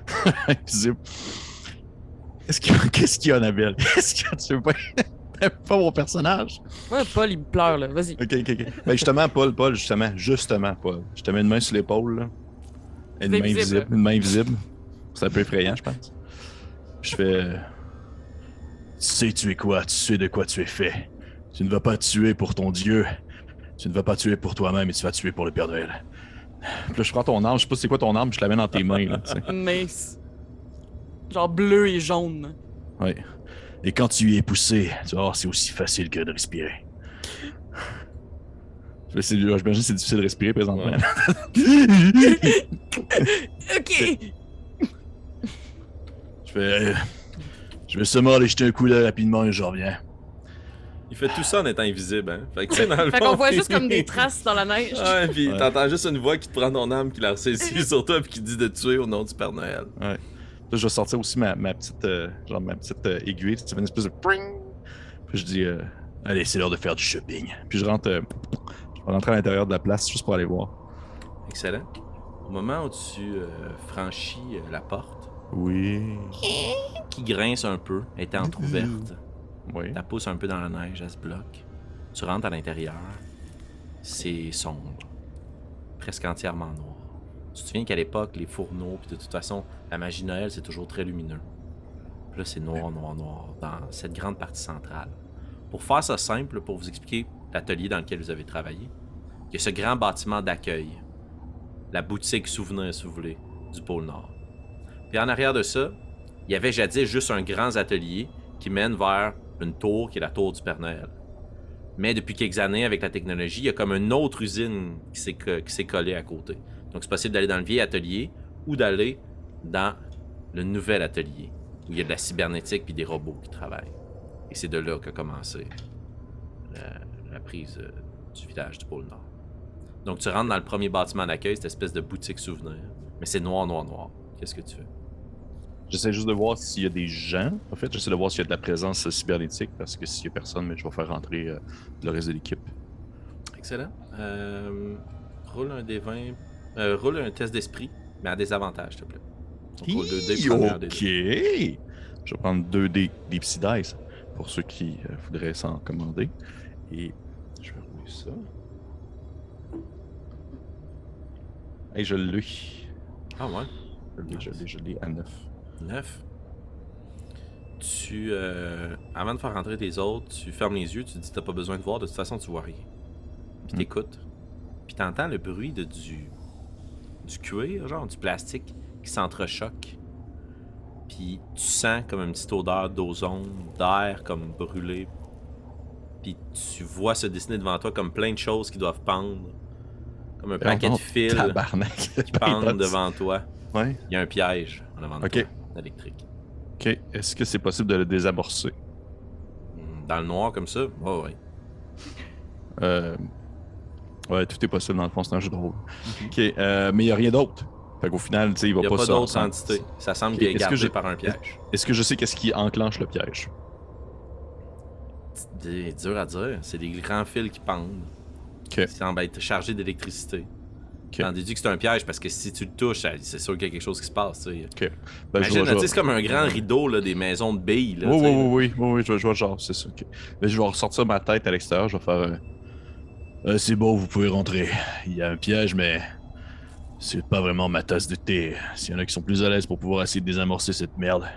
Invisible. Qu'est-ce qu'il y a, Annabelle? Qu'est-ce qu'il y a? Tu veux pas... Pas mon personnage? Ouais, Paul, il me pleure, là. Vas-y. Ok, ok, ok. Ben justement, Paul, Paul, justement, justement, Paul. Je te mets une main sur l'épaule, là. Une main visible, visible. là. Une main visible. C'est un peu effrayant, je pense. Je fais. Tu sais, tu es quoi? Tu sais de quoi tu es fait. Tu ne vas pas tuer pour ton Dieu. Tu ne vas pas tuer pour toi-même et tu vas tuer pour le Père Noël. Puis là, je prends ton arme, je sais pas c'est quoi ton arme, je la mets dans tes mains, là, mace. Genre bleu et jaune. Ouais. Et quand tu y es poussé, tu vas voir, c'est aussi facile que de respirer. Je vais essayer- J'imagine que c'est difficile de respirer présentement. Ok! je vais. Je vais seulement aller jeter un coup d'œil rapidement et je reviens. Il fait tout ça en étant invisible, hein. Fait que, tu sais, dans le Fait qu'on voit juste comme des traces dans la neige. Ouais, puis Ouais. t'entends juste une voix qui te prend ton âme, qui la ressaisit sur toi, puis qui dit de tuer au nom du Père Noël. Là, je vais sortir aussi ma, ma petite, euh, genre ma petite euh, aiguille. Une espèce de pring. Puis je dis, euh, allez, c'est l'heure de faire du shopping. Puis je rentre, euh, je vais rentrer à l'intérieur de la place juste pour aller voir. Excellent. Au moment où tu euh, franchis euh, la porte, Oui. qui grince un peu, elle était entrouverte. Oui. La pousse un peu dans la neige, elle se bloque. Tu rentres à l'intérieur. C'est sombre. Presque entièrement noir. Tu te souviens qu'à l'époque, les fourneaux, puis de toute façon, la magie Noël, c'est toujours très lumineux. Puis là, c'est noir, noir, noir, dans cette grande partie centrale. Pour faire ça simple, pour vous expliquer l'atelier dans lequel vous avez travaillé, il y a ce grand bâtiment d'accueil. La boutique souvenir, si vous voulez, du pôle Nord. Puis en arrière de ça, il y avait jadis juste un grand atelier qui mène vers une tour qui est la tour du Père Noël. Mais depuis quelques années, avec la technologie, il y a comme une autre usine qui s'est collée à côté. Donc c'est possible d'aller dans le vieil atelier ou d'aller dans le nouvel atelier où il y a de la cybernétique puis des robots qui travaillent. Et c'est de là qu'a commencé la, la prise euh, du village du pôle Nord. Donc tu rentres dans le premier bâtiment d'accueil, cette espèce de boutique souvenir. Mais c'est noir, noir, noir. Qu'est-ce que tu fais? J'essaie juste de voir s'il y a des gens. En fait, j'essaie de voir s'il y a de la présence cybernétique parce que s'il y a personne, mais je vais faire rentrer euh, le reste de l'équipe. Excellent. Euh, roule un des 20. euh, roule un test d'esprit, mais à désavantage, s'il te plaît. Donc, roule deux dés, des. Ok. Je vais prendre deux dés Sea Dice pour ceux qui voudraient s'en commander. Et je vais rouler ça. Et je l'ai. Ah ouais. Je l'ai, je l'ai, je l'ai à 9. 9. Tu. euh, avant de faire rentrer les autres, tu fermes les yeux, tu te dis t'as pas besoin de voir, de toute façon tu vois rien. Puis Hmm. t'écoutes. Puis t'entends le bruit de du. du cuir, genre du plastique, qui s'entrechoque. Puis tu sens comme une petite odeur d'ozone, d'air comme brûlé. Puis tu vois se dessiner devant toi comme plein de choses qui doivent pendre. Comme un paquet de fils qui pendent devant toi. Ouais. Il y a un piège en avant de toi, électrique. Ok. Est-ce que c'est possible de le désamorcer? Hmm, Dans le noir comme ça? Oh, ouais. Euh... Ouais, tout est possible dans le fond, c'est un jeu de rôle. Ok. euh, mais il n'y a rien d'autre. Fait qu'au final, tu sais, il va n'y a pas, pas d'autres entités. Ça semble Ok, qu'il est que gardé j'ai- par un piège. Est-ce que je sais qu'est-ce qui enclenche le piège? C'est dur à dire. C'est des grands fils qui pendent. Ok. Qui semblent être chargés d'électricité. Ok. T'en déduis que c'est un piège parce que si tu le touches, c'est sûr qu'il y a quelque chose qui se passe. tu sais. Ben, Imagine, vois- c'est comme un grand rideau là, des maisons de billes. Là, Oui, oui, oui, oui, oui, oui, je vois, je vois le genre, c'est ça. ok. Mais je vais ressortir ma tête à l'extérieur, je vais faire. euh, Euh, c'est bon, vous pouvez rentrer. Il y a un piège, mais c'est pas vraiment ma tasse de thé. S'il y en a qui sont plus à l'aise pour pouvoir essayer de désamorcer cette merde,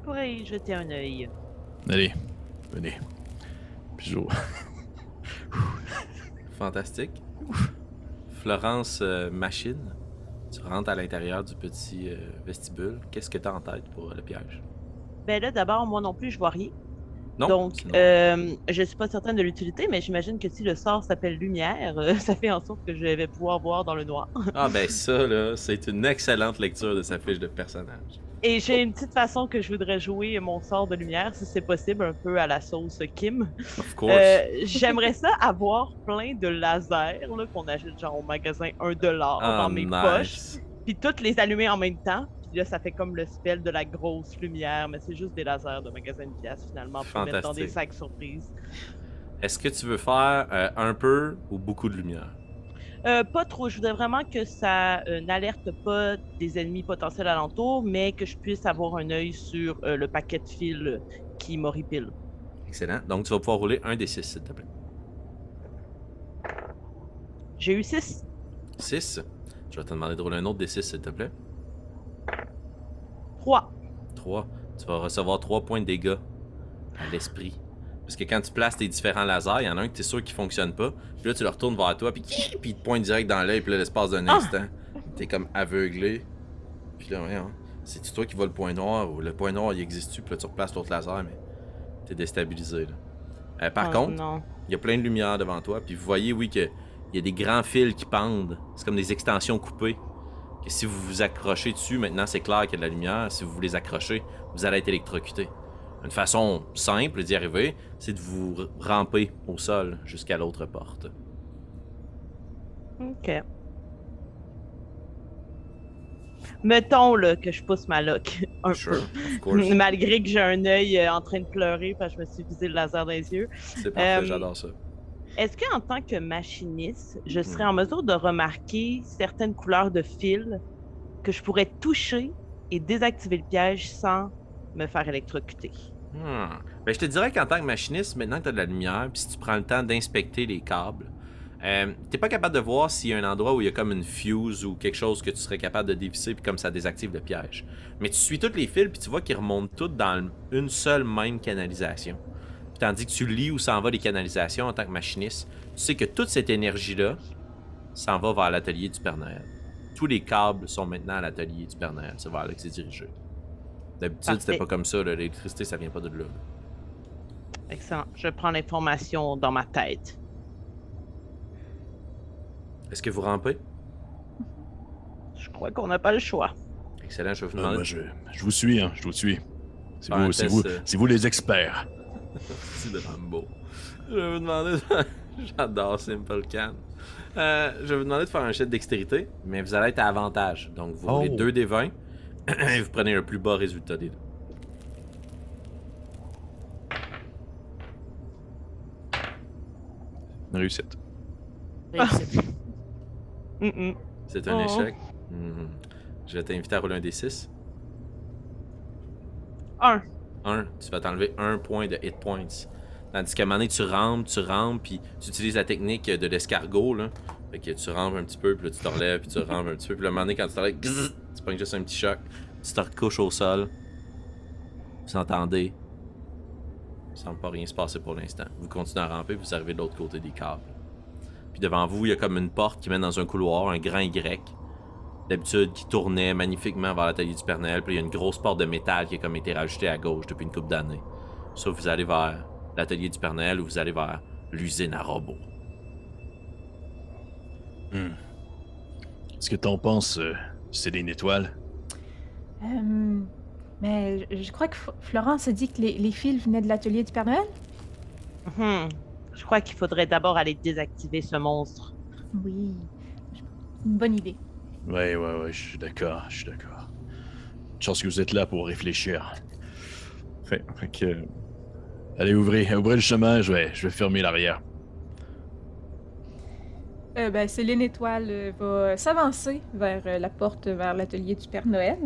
Je pourrais y jeter un œil? allez, venez. Puis je... Fantastique. Florence euh, Machine, tu rentres à l'intérieur du petit euh, vestibule. Qu'est-ce que tu as en tête pour euh, le piège? Ben là, d'abord, moi non plus, je vois rien. Non? Donc, euh, je suis pas certaine de l'utilité, mais j'imagine que si le sort s'appelle lumière, euh, ça fait en sorte que je vais pouvoir voir dans le noir. Ah ben ça, là, c'est une excellente lecture de sa fiche de personnage. Et j'ai une petite façon que je voudrais jouer mon sort de lumière, si c'est possible, un peu à la sauce Kim. Of course. Euh, J'aimerais ça avoir plein de lasers là, qu'on achète genre au magasin 1$ Ah, dans mes nice. poches, puis toutes les allumer en même temps. Puis là, ça fait comme le spell de la grosse lumière, mais c'est juste des lasers de magasin de pièces finalement pour mettre dans des sacs surprises. Est-ce que tu veux faire euh, un peu ou beaucoup de lumière? Euh, pas trop. Je voudrais vraiment que ça euh, n'alerte pas des ennemis potentiels alentour, mais que je puisse avoir un œil sur le paquet de fils qui m'horripile. Excellent. Donc tu vas pouvoir rouler un des six, s'il te plaît. J'ai eu 6. 6. Je vais te demander de rouler un autre des six, s'il te plaît. 3. 3. Tu vas recevoir 3 points de dégâts à l'esprit. Parce que quand tu places tes différents lasers, il y en a un que tu es sûr qui fonctionne pas. Puis là, tu le retournes vers toi, puis, puis il te pointe direct dans l'œil, puis là, l'espace d'un Ah! instant, t'es comme aveuglé. Puis là, voyons, c'est-tu toi qui vois le point noir, ou le point noir, il existe-tu, puis là, tu replaces l'autre laser, mais t'es déstabilisé, là. Euh, par Oh, contre, il y a plein de lumière devant toi, puis vous voyez, oui, que il y a des grands fils qui pendent. C'est comme des extensions coupées. Que si vous vous accrochez dessus, maintenant c'est clair qu'il y a de la lumière. Si vous vous les accrochez, vous allez être électrocuté. Une façon simple d'y arriver, c'est de vous ramper au sol jusqu'à l'autre porte. Ok. Mettons là, que je pousse ma lock un Sure, peu. Malgré que j'ai un œil euh, en train de pleurer parce que je me suis visé le laser dans les yeux. C'est parfait, Euh, j'adore ça. Est-ce qu'en tant que machiniste, je serais Mhm. en mesure de remarquer certaines couleurs de fils que je pourrais toucher et désactiver le piège sans me faire électrocuter? Hmm. Ben, je te dirais qu'en tant que machiniste, maintenant que tu as de la lumière, puis si tu prends le temps d'inspecter les câbles, Euh, T'es pas capable de voir s'il y a un endroit où il y a comme une fuse ou quelque chose que tu serais capable de dévisser, puis comme ça désactive le piège. Mais tu suis tous les fils, puis tu vois qu'ils remontent tous dans une seule même canalisation. Puis tandis que tu lis où s'en va les canalisations en tant que machiniste, tu sais que toute cette énergie-là s'en va vers l'atelier du Père Noël. Tous les câbles sont maintenant à l'atelier du Père Noël. C'est vers là que c'est dirigé. D'habitude, c'était pas comme ça. là. L'électricité, ça vient pas de là. Excellent. Je prends l'information dans ma tête. Est-ce que vous rampez? Je crois qu'on n'a pas le choix. Excellent, je vais vous Euh, demander. moi, je, je vous suis, hein, je vous suis. C'est vous, vous, euh. c'est vous les experts. Merci de Rambo. Je vais vous demander. J'adore Simple Can. Euh, je vais vous demander de faire un jet de dextérité, mais vous allez être à avantage. Donc, vous roulez Oh. 2 des 20 et vous prenez le plus bas résultat des deux. Une réussite. Réussite. Hum. C'est un Oh. échec. Mhm. Je vais t'inviter à rouler un D6. Un. 1, tu vas t'enlever un point de hit points. Tandis qu'à un moment donné, tu rampes, tu rampes, puis tu utilises la technique de l'escargot, là. Fait que tu rampes un petit peu, puis là, tu te relèves, puis tu rampes un petit peu. Puis à un moment donné, quand tu te relèves, tu prends juste un petit choc. Tu te recouches au sol. Vous entendez? Il semble pas rien se passer pour l'instant. Vous continuez à ramper, vous arrivez de l'autre côté des câbles. Puis devant vous, il y a comme une porte qui mène dans un couloir, un grand Y. D'habitude, qui tournait magnifiquement vers l'atelier du Père Noël. Puis il y a une grosse porte de métal qui a comme été rajoutée à gauche depuis une couple d'années. Soit vous allez vers l'atelier du Père Noël ou vous allez vers l'usine à robots. Hmm. Est-ce que t'en penses, euh, Céline Étoile? Euh, mais je, crois que F- Florence a dit que les, les fils venaient de l'atelier du Père Noël? Hum. Je crois qu'il faudrait d'abord aller désactiver ce monstre. Oui. Une bonne idée. Ouais, ouais, ouais, je suis d'accord, je suis d'accord. Chance que vous êtes là pour réfléchir. Fait, fait que. Allez, ouvrez, ouvrez le chemin, je vais, je vais fermer l'arrière. Euh, ben, Céline Étoile euh, va s'avancer vers euh, la porte vers l'atelier du Père Noël.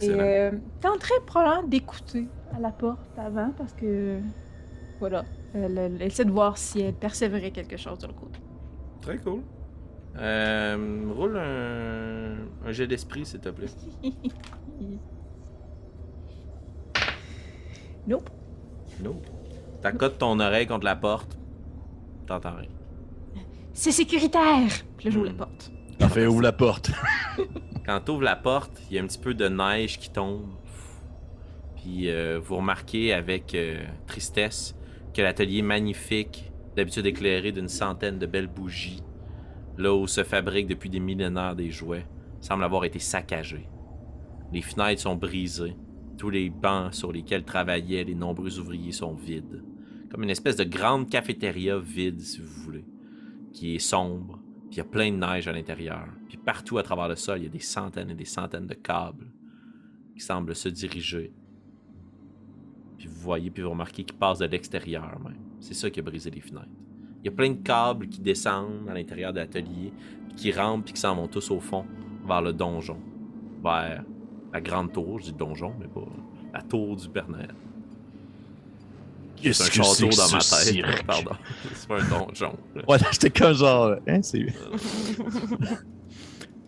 Et Excellent. euh, tenterait probablement d'écouter à la porte avant parce que. Voilà. Elle, elle essaie de voir si elle persévérait quelque chose de l'autre côté. Très cool. Euh, roule un, un jet d'esprit, s'il te plaît. nope. No. T'accotes ton oreille contre la porte. T'entends rien. C'est sécuritaire! Puis là, j'ouvre Hmm. la porte. Parfait, ouvre la porte. Quand tu ouvres la porte, il y a un petit peu de neige qui tombe. Puis euh, vous remarquez avec euh, tristesse que l'atelier magnifique, d'habitude éclairé d'une centaine de belles bougies, là où se fabriquent depuis des millénaires des jouets, semble avoir été saccagé. Les fenêtres sont brisées. Tous les bancs sur lesquels travaillaient les nombreux ouvriers sont vides. Comme une espèce de grande cafétéria vide, si vous voulez, qui est sombre, puis il y a plein de neige à l'intérieur. Puis partout à travers le sol, il y a des centaines et des centaines de câbles qui semblent se diriger. Puis vous voyez, puis vous remarquez qu'ils passent de l'extérieur même. C'est ça qui a brisé les fenêtres. Il y a plein de câbles qui descendent à l'intérieur de l'atelier, qui rampent, puis qui s'en vont tous au fond, vers le donjon. Vers la grande tour, je dis donjon, mais pas la tour du Père Noël. C'est Qu'est-ce un que château c'est que dans ma tête. cirque? Pardon. C'est pas un donjon. Voilà, j'étais comme genre. Hein, c'est.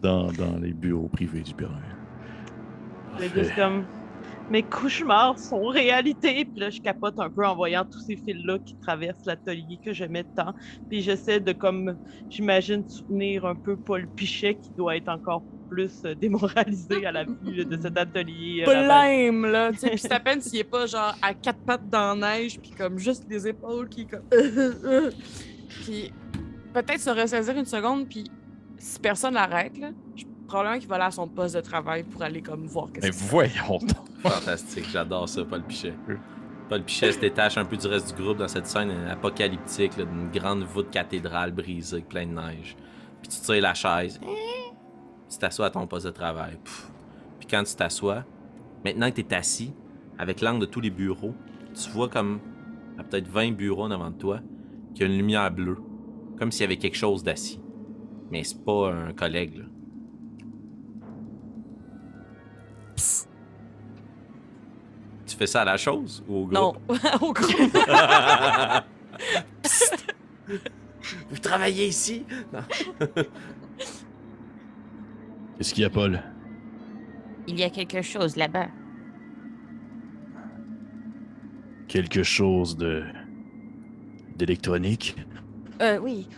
dans, dans les bureaux privés du Père Noël. C'est Parfait. Mes cauchemars sont réalité. Puis là, je capote un peu en voyant tous ces fils-là qui traversent l'atelier que j'aimais tant. Puis j'essaie de, comme, j'imagine, soutenir un peu Paul Pichet qui doit être encore plus euh, démoralisé à la vue de cet atelier. euh. Blême, là. Tu sais, puis c'est à peine s'il est pas genre à quatre pattes dans la neige, puis comme juste les épaules qui comme. puis peut-être se ressaisir une seconde, puis si personne l'arrête, là, je- probablement qu'il va aller à son poste de travail pour aller comme voir qu'est-ce Mais que c'est. voyons donc. Fantastique, j'adore ça, Paul Pichet. Paul Pichet se détache un peu du reste du groupe dans cette scène apocalyptique d'une grande voûte cathédrale brisée avec plein de neige. Puis tu tires la chaise, tu t'assois à ton poste de travail. Puis quand tu t'assois, maintenant que tu es assis, avec l'angle de tous les bureaux, tu vois comme à peut-être 20 bureaux en avant de toi, qu'il y a une lumière bleue. Comme s'il y avait quelque chose d'assis. Mais c'est pas un collègue, là. Tu fais ça à la chose ou au groupe? Non, au groupe. Vous travaillez ici? Non. Qu'est-ce qu'il y a, Paul? Il y a quelque chose là-bas. Quelque chose de. d'électronique? Euh, oui.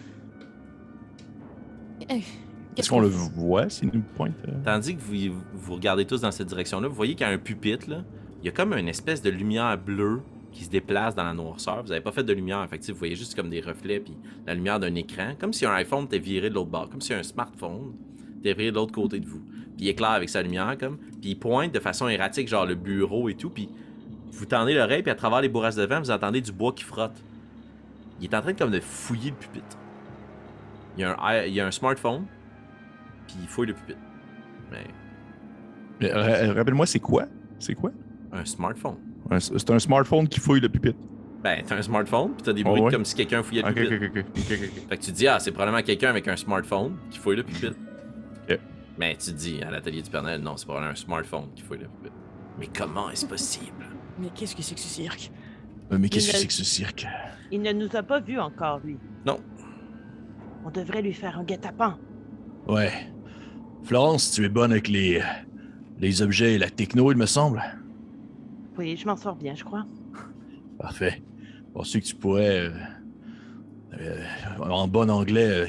Euh, Est-ce qu'est-ce qu'on le voit s'il nous pointe? euh? Tandis que vous, vous regardez tous dans cette direction-là, vous voyez qu'il y a un pupitre, là. Il y a comme une espèce de lumière bleue qui se déplace dans la noirceur. Vous n'avez pas fait de lumière, sais, vous voyez juste comme des reflets puis la lumière d'un écran, comme si un iPhone était viré de l'autre bord, comme si un smartphone était viré de l'autre côté de vous. Puis il éclaire avec sa lumière, comme, puis il pointe de façon erratique, genre le bureau et tout, puis vous tendez l'oreille, puis à travers les bourrasques de vent, vous entendez du bois qui frotte. Il est en train de, comme de fouiller le pupitre. Il y a un, smartphone, puis il fouille le pupitre. Mais ra- Rappelle-moi, c'est quoi? C'est quoi? Un smartphone. C'est un smartphone qui fouille le pupitre. Ben, t'as un smartphone, pis t'as des Oh, bruits ouais. comme si quelqu'un fouillait le Ok, pupitre. ok, ok, ok, ok, ok. Fait que tu te dis, ah, c'est probablement quelqu'un avec un smartphone qui fouille le pupitre. Ok. Mais tu te dis, à l'atelier du Père Noël, non, c'est probablement un smartphone qui fouille le pupitre. Mais comment est-ce possible? Mais qu'est-ce que c'est que ce cirque? Euh, Mais qu'est-ce que c'est que ce cirque? Il ne nous a pas vus encore, lui. Non. On devrait lui faire un guet-apens. Ouais. Florence, tu es bonne avec les. les objets et la techno, il me semble. Oui, je m'en sors bien, je crois. Parfait. Penses-tu que tu pourrais, euh, euh, en bon anglais, euh,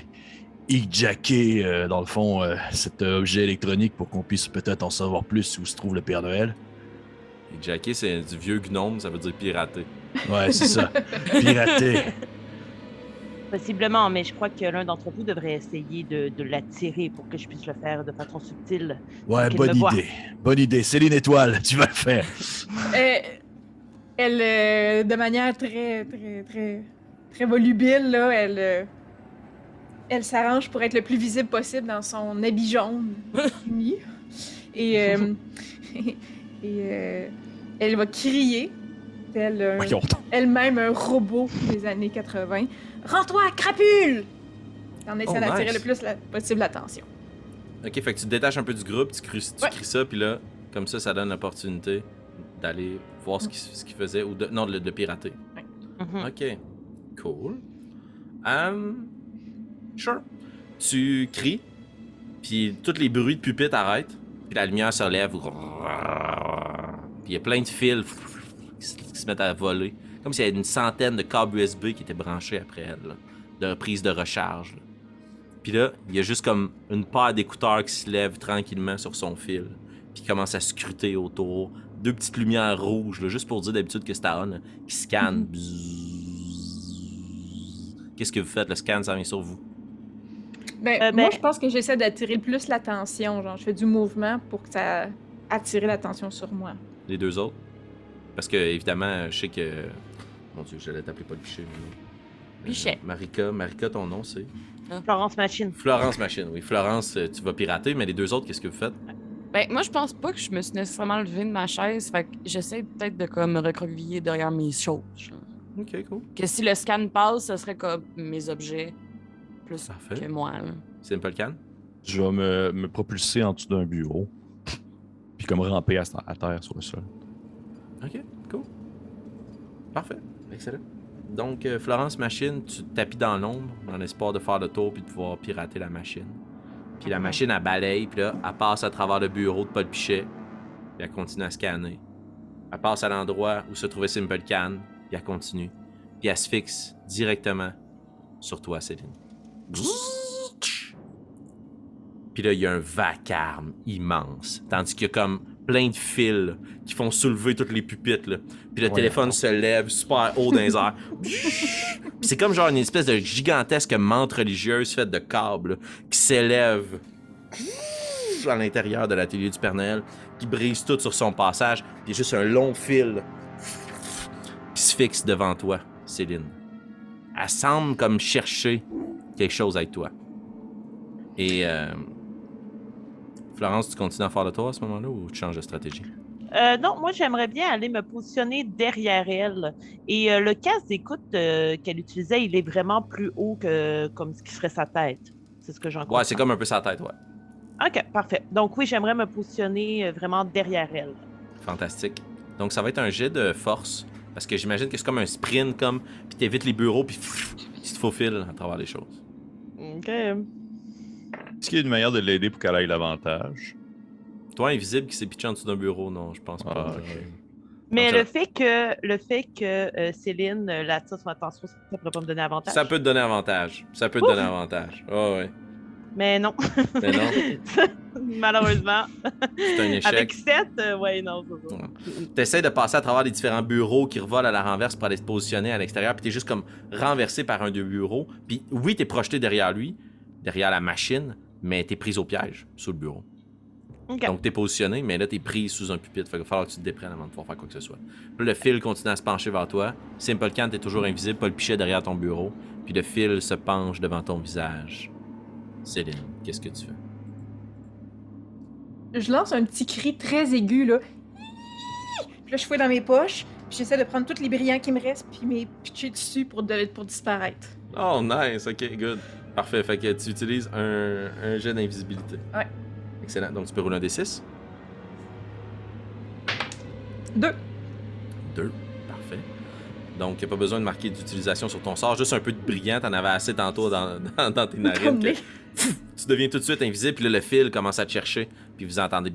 hijacker, euh, dans le fond, euh, cet objet électronique pour qu'on puisse peut-être en savoir plus où se trouve le Père Noël? Et Jackie, c'est du vieux gnome, ça veut dire pirater. Ouais, c'est ça. Pirater. Possiblement, mais je crois que l'un d'entre vous devrait essayer de, de l'attirer pour que je puisse le faire de façon subtile. Ouais, bonne idée. Bonne idée. Céline Étoile, tu vas le faire. Euh, elle, euh, de manière très, très, très, très volubile, là, elle, euh, elle s'arrange pour être le plus visible possible dans son habit jaune. Et, euh, et euh, elle va crier, tel un- Voyons donc. elle-même un robot des années 80. Rends-toi, crapule! En essayant Oh, d'attirer nice. le plus la- possible l'attention. Ok, fait que tu te détaches un peu du groupe, tu Ouais. cries ça, puis là, comme ça, ça donne l'opportunité d'aller voir ce qu'il ce qu'il faisait, ou de, non, de, de pirater. Mhm. Ok, cool. Um, sure. Tu cries, puis tous les bruits de pupitre arrêtent, puis la lumière se lève. Puis il y a plein de fils qui se, mettent à voler. Comme s'il y avait une centaine de câbles USB qui étaient branchés après elle, là, de prise de recharge. là. Puis là, il y a juste comme une paire d'écouteurs qui se lève tranquillement sur son fil, puis qui commence à scruter autour. Deux petites lumières rouges, là, juste pour dire d'habitude que c'est à on, là, qui scanne. Bzzz. Qu'est-ce que vous faites? Le scan s'en vient sur vous. Ben, Euh, moi, ben- je pense que j'essaie d'attirer le plus l'attention. Genre, je fais du mouvement pour que ça attire l'attention sur moi. Les deux autres? Parce que, évidemment, je sais que. Mon Dieu, j'allais t'appeler pas le pichet. mais non. Euh, Pichet. Marika, Marika, ton nom c'est? Florence Machine. Florence Machine, oui. Florence, euh, tu vas pirater, mais les deux autres, qu'est-ce que vous faites? Ben, moi, je pense pas que je me suis nécessairement levée de ma chaise. Fait que j'essaie peut-être de comme me recroqueviller derrière mes choses. Ok, cool. Que si le scan passe, ce serait comme mes objets plus Parfait. que moi. là. Simple Can? Je vais me, me propulser en dessous d'un bureau. Puis comme ramper à, à terre sur le sol. Ok, cool. Parfait. Excellent. Donc, euh, Florence Machine, tu te tapis dans l'ombre dans l'espoir de faire le tour puis de pouvoir pirater la machine. Puis la machine, elle balaye, puis là, elle passe à travers le bureau de Paul Pichet, puis elle continue à scanner. Elle passe à l'endroit où se trouvait Simple Can, puis elle continue. Puis elle se fixe directement sur toi, Céline. Puis là, il y a un vacarme immense. Tandis qu'il y a comme plein de fils qui font soulever toutes les pupitres. Là. Puis le Ouais. téléphone se lève super haut dans les airs. C'est comme genre une espèce de gigantesque menthe religieuse faite de câbles qui s'élève à l'intérieur de l'atelier du Père Noël, qui brise tout sur son passage. Puis il y a juste un long fil qui se fixe devant toi, Céline. Elle semble comme chercher quelque chose avec toi. Et euh, Florence, tu continues à faire le tour à ce moment-là ou tu changes de stratégie? Euh, non, moi, j'aimerais bien aller me positionner derrière elle. Et euh, le casque d'écoute euh, qu'elle utilisait, il est vraiment plus haut que comme ce qui serait sa tête. C'est ce que j'en comprends. Ouais, c'est comme un peu sa tête, ouais. OK, parfait. Donc oui, j'aimerais me positionner vraiment derrière elle. Fantastique. Donc, ça va être un jet de force Parce que j'imagine que c'est comme un sprint, comme, puis t'évites les bureaux, puis tu te faufiles à travers les choses. Ok. Est-ce qu'il y a une manière de l'aider pour qu'elle ait l'avantage? Toi, invisible, qui s'est pitché en dessous d'un bureau, non, je pense pas. Ah. Mais le fait que le fait que euh, Céline euh, l'attire son attention, ça pourrait pas me donner avantage. Ça peut te donner avantage. Ça peut te donner avantage. Oh, ouais. Mais non. Mais non, Malheureusement. c'est un échec. Avec 7, ouais, non, c'est ça. T'essaies de passer à travers les différents bureaux qui revolent à la renverse pour aller se positionner à l'extérieur, puis t'es juste comme renversé par un des bureaux. Puis oui, t'es projeté derrière lui, derrière la machine, mais t'es prise au piège sous le bureau. Donc t'es positionné, mais là t'es prise sous un pupitre. Fait qu'il va falloir que tu te déprennes avant de pouvoir faire quoi que ce soit. Puis le fil continue à se pencher vers toi. Simple Can, t'es toujours invisible, pas le pichet derrière ton bureau. Puis le fil se penche devant ton visage. Céline, qu'est-ce que tu fais? Je lance un petit cri très aigu, là. Puis là, je fouille dans mes poches, puis j'essaie de prendre tous les brillants qui me restent, puis mes pitcher dessus pour, de- pour disparaître. Oh, nice, ok, good. Parfait, fait que tu utilises un, un jet d'invisibilité. Ouais. Excellent, donc tu peux rouler un D6. Deux. Deux, parfait. Donc, il a pas besoin de marquer d'utilisation sur ton sort, juste un peu de brillant, t'en avais assez tantôt dans, dans, dans tes narines. Que tu deviens tout de suite invisible, puis là, le fil commence à te chercher, puis vous entendez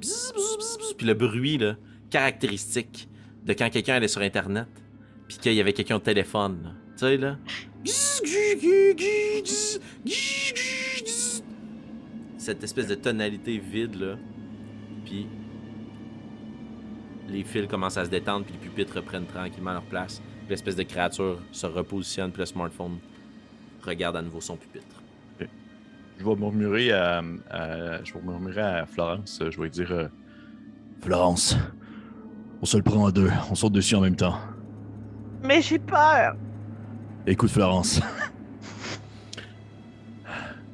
puis le bruit, là, caractéristique de quand quelqu'un allait sur Internet, puis qu'il y avait quelqu'un au téléphone. Tu sais, là? Cette espèce de tonalité vide, là. Puis les fils commencent à se détendre, puis les pupitres reprennent tranquillement leur place. Puis l'espèce de créature se repositionne, puis le smartphone regarde à nouveau son pupitre. Je vais murmurer à, à- je vais murmurer à Florence. Je vais dire euh, Florence, on se le prend à deux. On saute dessus en même temps. Mais j'ai peur. Écoute, Florence.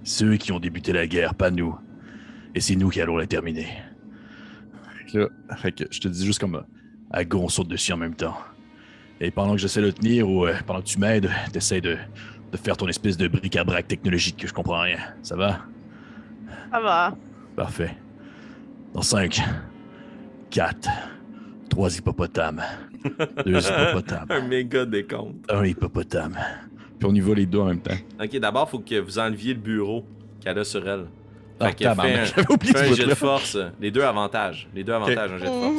C'est eux qui ont débuté la guerre, pas nous. Et c'est nous qui allons la terminer. Fait que, là, fait que je te dis juste comme à go, on saute dessus en même temps. Et pendant que j'essaie de le tenir ou euh, pendant que tu m'aides, t'essaies de, de faire ton espèce de bric-à-brac technologique que je comprends rien. Ça va? Ça va. Parfait. Dans 5, 4, 3 hippopotames, 2 hippopotames, Un méga décompte. un hippopotame. Puis on y va les deux en même temps. Ok, d'abord, faut que vous enleviez le bureau qu'elle a sur elle. Ah, Fait qu'elle fait un- j'avais oublié Fais ce un jet de force. Les deux avantages. Les deux avantages, un jet de force.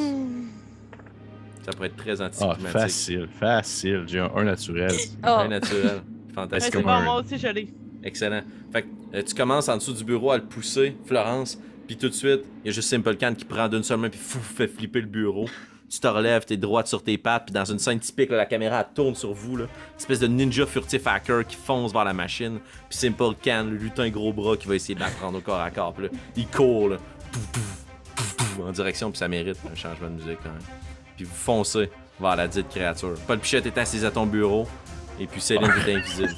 Ça pourrait être très Ah, anticlimatique. facile, facile. J'ai un 1 naturel. Oh. Un naturel. Ouais, Fantastique. c'est comme bon, un- moi aussi je l'ai. Excellent. Fait que euh, tu commences en dessous du bureau à le pousser, Florence, puis tout de suite, il y a juste Simple Can qui prend d'une seule main puis fou, fait flipper le bureau. Tu te relèves, t'es droite sur tes pattes, puis dans une scène typique, là, la caméra elle tourne sur vous, là. Espèce de ninja furtif hacker qui fonce vers la machine, puis Simple Can, le lutin gros bras qui va essayer de la prendre au corps à corps, puis là, il court, là, pouf, pouf, pouf, pouf, en direction, puis ça mérite un changement de musique quand même. Puis vous foncez vers la dite créature. Paul Pichette est assis à ton bureau, et puis Céline est invisible.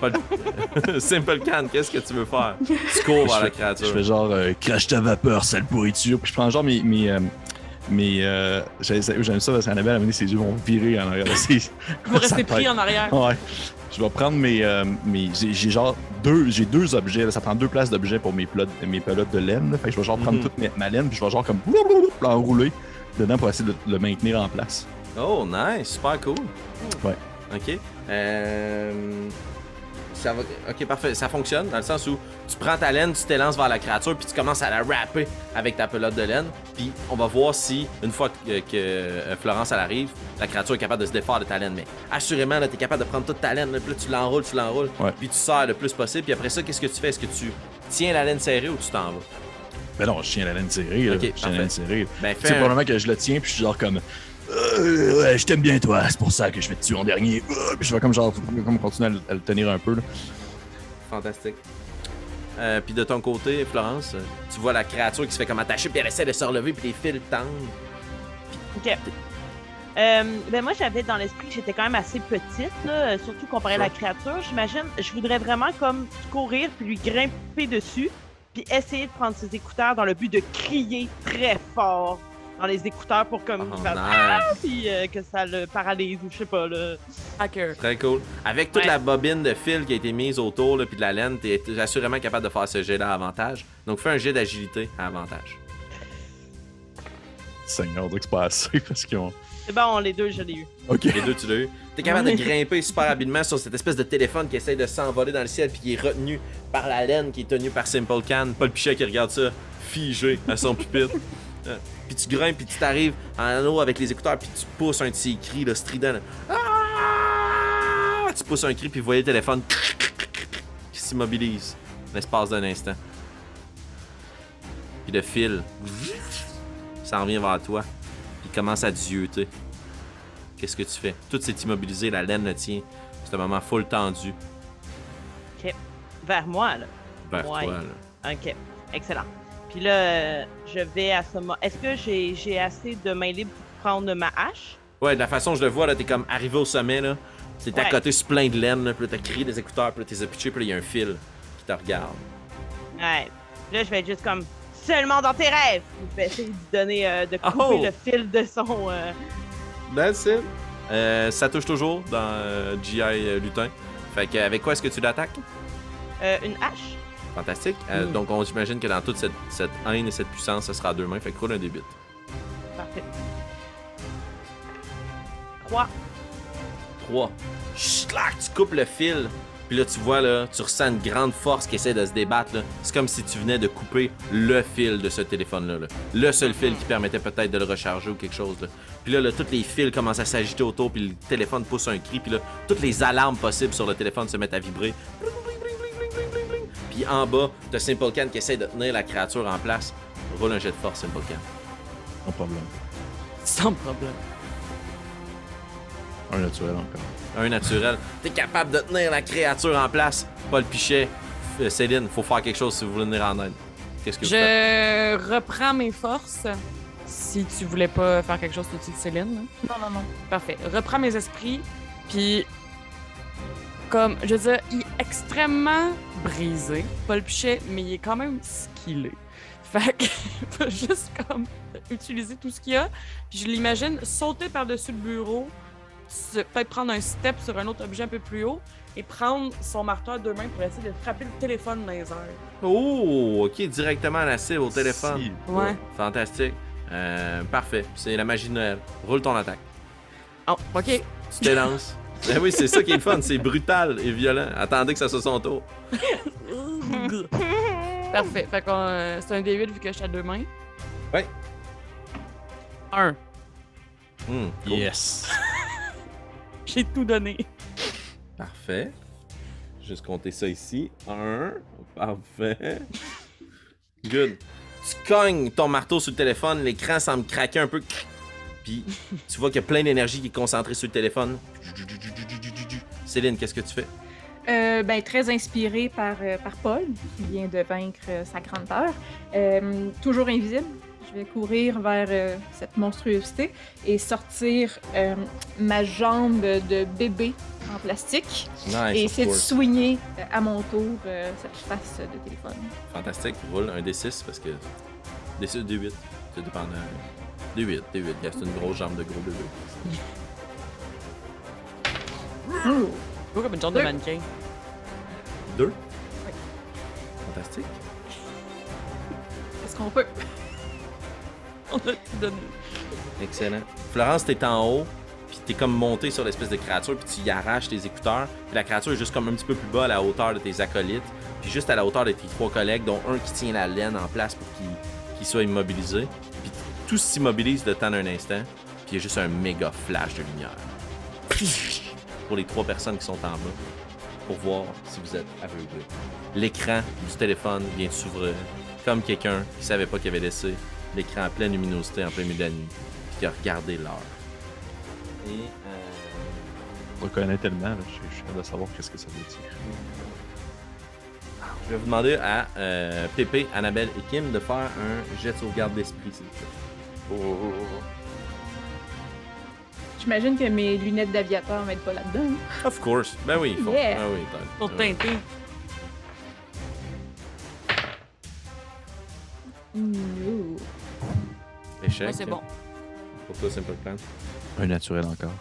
Paul... Simple Can, qu'est-ce que tu veux faire? Tu cours vers la créature. Je fais genre euh, crache ta vapeur, sale pourriture. Puis je prends genre mes. mes, euh, mes euh, J'aime ça parce qu'Annabelle, à un moment ses yeux vont virer en arrière. Vous restez pris en arrière. Ouais. Je vais prendre mes. euh, mes j'ai genre deux. J'ai deux objets. là, ça prend deux places d'objets pour mes, pelotes- mes pelotes de laine. là. Fait que je vais genre prendre Mhm. toute ma, ma laine, puis je vais genre comme. l'enrouler dedans pour essayer de le maintenir en place. Oh, nice, super cool. Ouais. Ok. Euh... Ça va... Ok, parfait. Ça fonctionne dans le sens où tu prends ta laine, tu t'élances vers la créature, puis tu commences à la rapper avec ta pelote de laine. Puis on va voir si, une fois que, que, euh, Florence elle arrive, la créature est capable de se défaire de ta laine. Mais assurément, là, t'es capable de prendre toute ta laine, là, puis là, tu l'enroules, tu l'enroules, Ouais. puis tu sers le plus possible. Puis après ça, qu'est-ce que tu fais? Est-ce que tu tiens la laine serrée ou tu t'en vas? Ben non, je tiens la laine serrée. Là. Je tiens la laine serrée. Ben, un- probablement que je le tiens, puis je suis genre comme. Euh, ouais, je t'aime bien, toi. C'est pour ça que je vais te tuer en dernier. Euh, puis je vais comme genre, comme continuer à le, à le tenir un peu. Là. Fantastique. Euh, puis de ton côté, Florence, euh, tu vois la créature qui se fait comme attacher, puis elle essaie de se relever, puis les fils tendent. Ok. Euh, ben moi, j'avais dans l'esprit que j'étais quand même assez petite, là, euh, surtout comparé à la créature. J'imagine, je voudrais vraiment comme courir puis lui grimper dessus, puis essayer de prendre ses écouteurs dans le but de crier très fort dans les écouteurs pour comme Oh, faire- nice. puis euh, que ça le paralyse ou je sais pas là. Hacker. Très cool. Avec toute Ouais. la bobine de fil qui a été mise autour, là, puis de la laine, t'es assurément capable de faire ce jet-là à avantage. Donc fais un jet d'agilité à avantage. Seigneur, on dirait que c'est pas assez parce qu'ils ont. C'est bon, les deux, je l'ai eu. Ok. Les deux, tu l'as eu. T'es capable de grimper super habilement sur cette espèce de téléphone qui essaye de s'envoler dans le ciel puis qui est retenu par la laine qui est tenue par Simple Can. Paul Pichet qui regarde ça, figé à son pupitre. Euh, puis tu grimpes puis tu t'arrives en haut avec les écouteurs puis tu pousses un de ces cris là, strident. là. Ah! Tu pousses un cri puis vous voyez le téléphone qui s'immobilise l'espace d'un instant. Puis le fil s'en revient vers toi puis il commence à zioter. Qu'est-ce que tu fais? Tout s'est immobilisé, la laine le tient. C'est un moment full tendu Vers moi, là. vers Ouais. toi. Là. Ok, excellent. Puis là, je vais à ce moment. Est-ce que j'ai j'ai assez de main libre pour prendre ma hache? Ouais, de la façon dont je le vois, là, t'es comme arrivé au sommet, là. T'es à côté sur plein de laine, là. Puis là, t'as crié des écouteurs, puis là, t'es pitché, puis là, il y a un fil qui te regarde. Ouais. Puis là, je vais être juste comme seulement dans tes rêves. Je vais essayer de lui donner, euh, de couper Oh! le fil de son. euh, That's it. Euh, ça touche toujours dans euh, GI euh, Lutin. Fait que, avec quoi est-ce que tu l'attaques? euh, une hache? Fantastique. Euh, Mm. Donc, on s'imagine que dans toute cette, cette haine et cette puissance, ce sera à deux mains. Fait que roule un début. Parfait. 3. 3. Schlac, tu coupes le fil. Puis là, tu vois, là, tu ressens une grande force qui essaie de se débattre. C'est comme si tu venais de couper le fil de ce téléphone-là. là. Le seul fil qui permettait peut-être de le recharger ou quelque chose. Là. Puis là, là, tous les fils commencent à s'agiter autour. Puis le téléphone pousse un cri. Puis là, toutes les alarmes possibles sur le téléphone se mettent à vibrer. Puis en bas, t'as Simple Can qui essaie de tenir la créature en place. Roule un jet de force, Simple Can. Non problème. Sans problème. Un naturel encore. Un naturel. T'es capable de tenir la créature en place. Paul Pichet, euh, Céline, faut faire quelque chose si vous voulez venir en aide. Qu'est-ce que vous faites? Je reprends mes forces. Si tu voulais pas faire quelque chose tout de suite, Céline. là. Non, non, non. Parfait. Reprends mes esprits, puis comme, je veux dire, il est extrêmement brisé, Paul Pichet, mais il est quand même skillé. Fait que, il va juste comme utiliser tout ce qu'il y a, puis je l'imagine sauter par-dessus le bureau, peut-être prendre un step sur un autre objet un peu plus haut, et prendre son marteau à deux mains pour essayer de frapper le téléphone dans les airs. Oh, ok, directement à la cible au téléphone. Si. Ouais. Fantastique. Euh, parfait. C'est la magie de Noël. Roule ton attaque. Oh, ok. Tu t'élances. Ben oui, c'est ça qui est le fun. C'est brutal et violent. Attendez que ça soit son tour. Parfait. Fait qu'on, euh, c'est un D8 vu que je suis à deux mains. Ouais. Un. Hmm, cool. Yes. J'ai tout donné. Parfait. Juste compter ça ici. Un. Parfait. Good. Tu cognes ton marteau sur le téléphone, l'écran semble craquer un peu. Puis tu vois qu'il y a plein d'énergie qui est concentrée sur le téléphone. Céline, qu'est-ce que tu fais? Euh, ben, très inspiré par, euh, par Paul, qui vient de vaincre euh, sa grande peur. Toujours invisible, je vais courir vers cette monstruosité et sortir ma jambe de bébé en plastique Nice. et essayer de soigner à mon tour cette face de téléphone. Fantastique. Roule un D6 parce que. D6 D8. C'est dépendant. D8, D8. Gars, C'est une grosse jambe de gros bébé. Gros comme une genre de Deux. mannequin? Deux? Fantastique. Est-ce qu'on peut? On a tout donné. Excellent. Florence, t'es en haut, puis t'es comme monté sur l'espèce de créature, puis tu y arraches tes écouteurs. Puis la créature est juste comme un petit peu plus bas à la hauteur de tes acolytes, puis juste à la hauteur de tes trois collègues, dont un qui tient la laine en place pour qu'il soit immobilisé. Puis tout s'immobilise le temps d'un instant, puis il y a juste un méga flash de lumière. Pour les trois personnes qui sont en bas, pour voir si vous êtes aveuglés. L'écran du téléphone vient de s'ouvrir, comme quelqu'un qui savait pas qu'il avait laissé l'écran en pleine luminosité en plein milieu de la nuit, puis qui a regardé l'heure. Et euh, On le connaît tellement, là, je suis- de savoir qu'est-ce que ça veut dire. je vais vous demander à euh, Pépé, Annabelle et Kim de faire un jet de sauvegarde d'esprit, s'il vous plaît. J'imagine que mes lunettes d'aviateur m'aident pas là-dedans. hein. Of course. Ben oui, il faut. Yeah. Ben oui, t'as- Pour ouais. teinter. Ouh. Échec. Ouais, c'est bon. Pour toi, Simple Plan. Un naturel encore.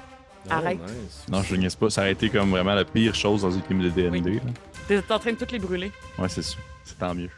Oh, Arrête. nice. Non, je niaise pas. Ça aurait été comme vraiment la pire chose dans une game de DND. T'es en train de toutes les brûler. Ouais, c'est sûr. C'est tant mieux.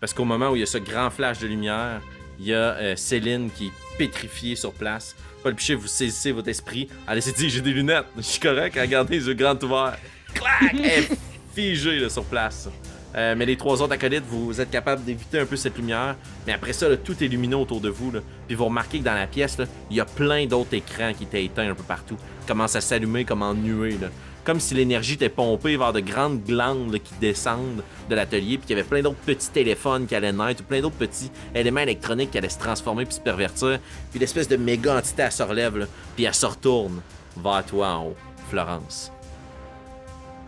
Parce qu'au moment où il y a ce grand flash de lumière, il y a euh, Céline qui pétrifié sur place. Paul Pichet, vous saisissez votre esprit. Allez, c'est dit, j'ai des lunettes. Je suis correct. Regardez, les yeux grands ouverts. Clac! Elle est figée sur place. Euh, mais les trois autres acolytes, vous êtes capables d'éviter un peu cette lumière. Mais après ça, tout est lumineux autour de vous. Puis vous remarquez que dans la pièce, il y a plein d'autres écrans qui étaient éteints un peu partout. Ils commencent à s'allumer comme en nuée. Comme si l'énergie était pompée vers de grandes glandes là, qui descendent de l'atelier. Puis qu'il y avait plein d'autres petits téléphones qui allaient naître, ou plein d'autres petits éléments électroniques qui allaient se transformer puis se pervertir. Puis l'espèce de méga entité, elle se relève. Là, puis elle se retourne vers toi en haut, Florence.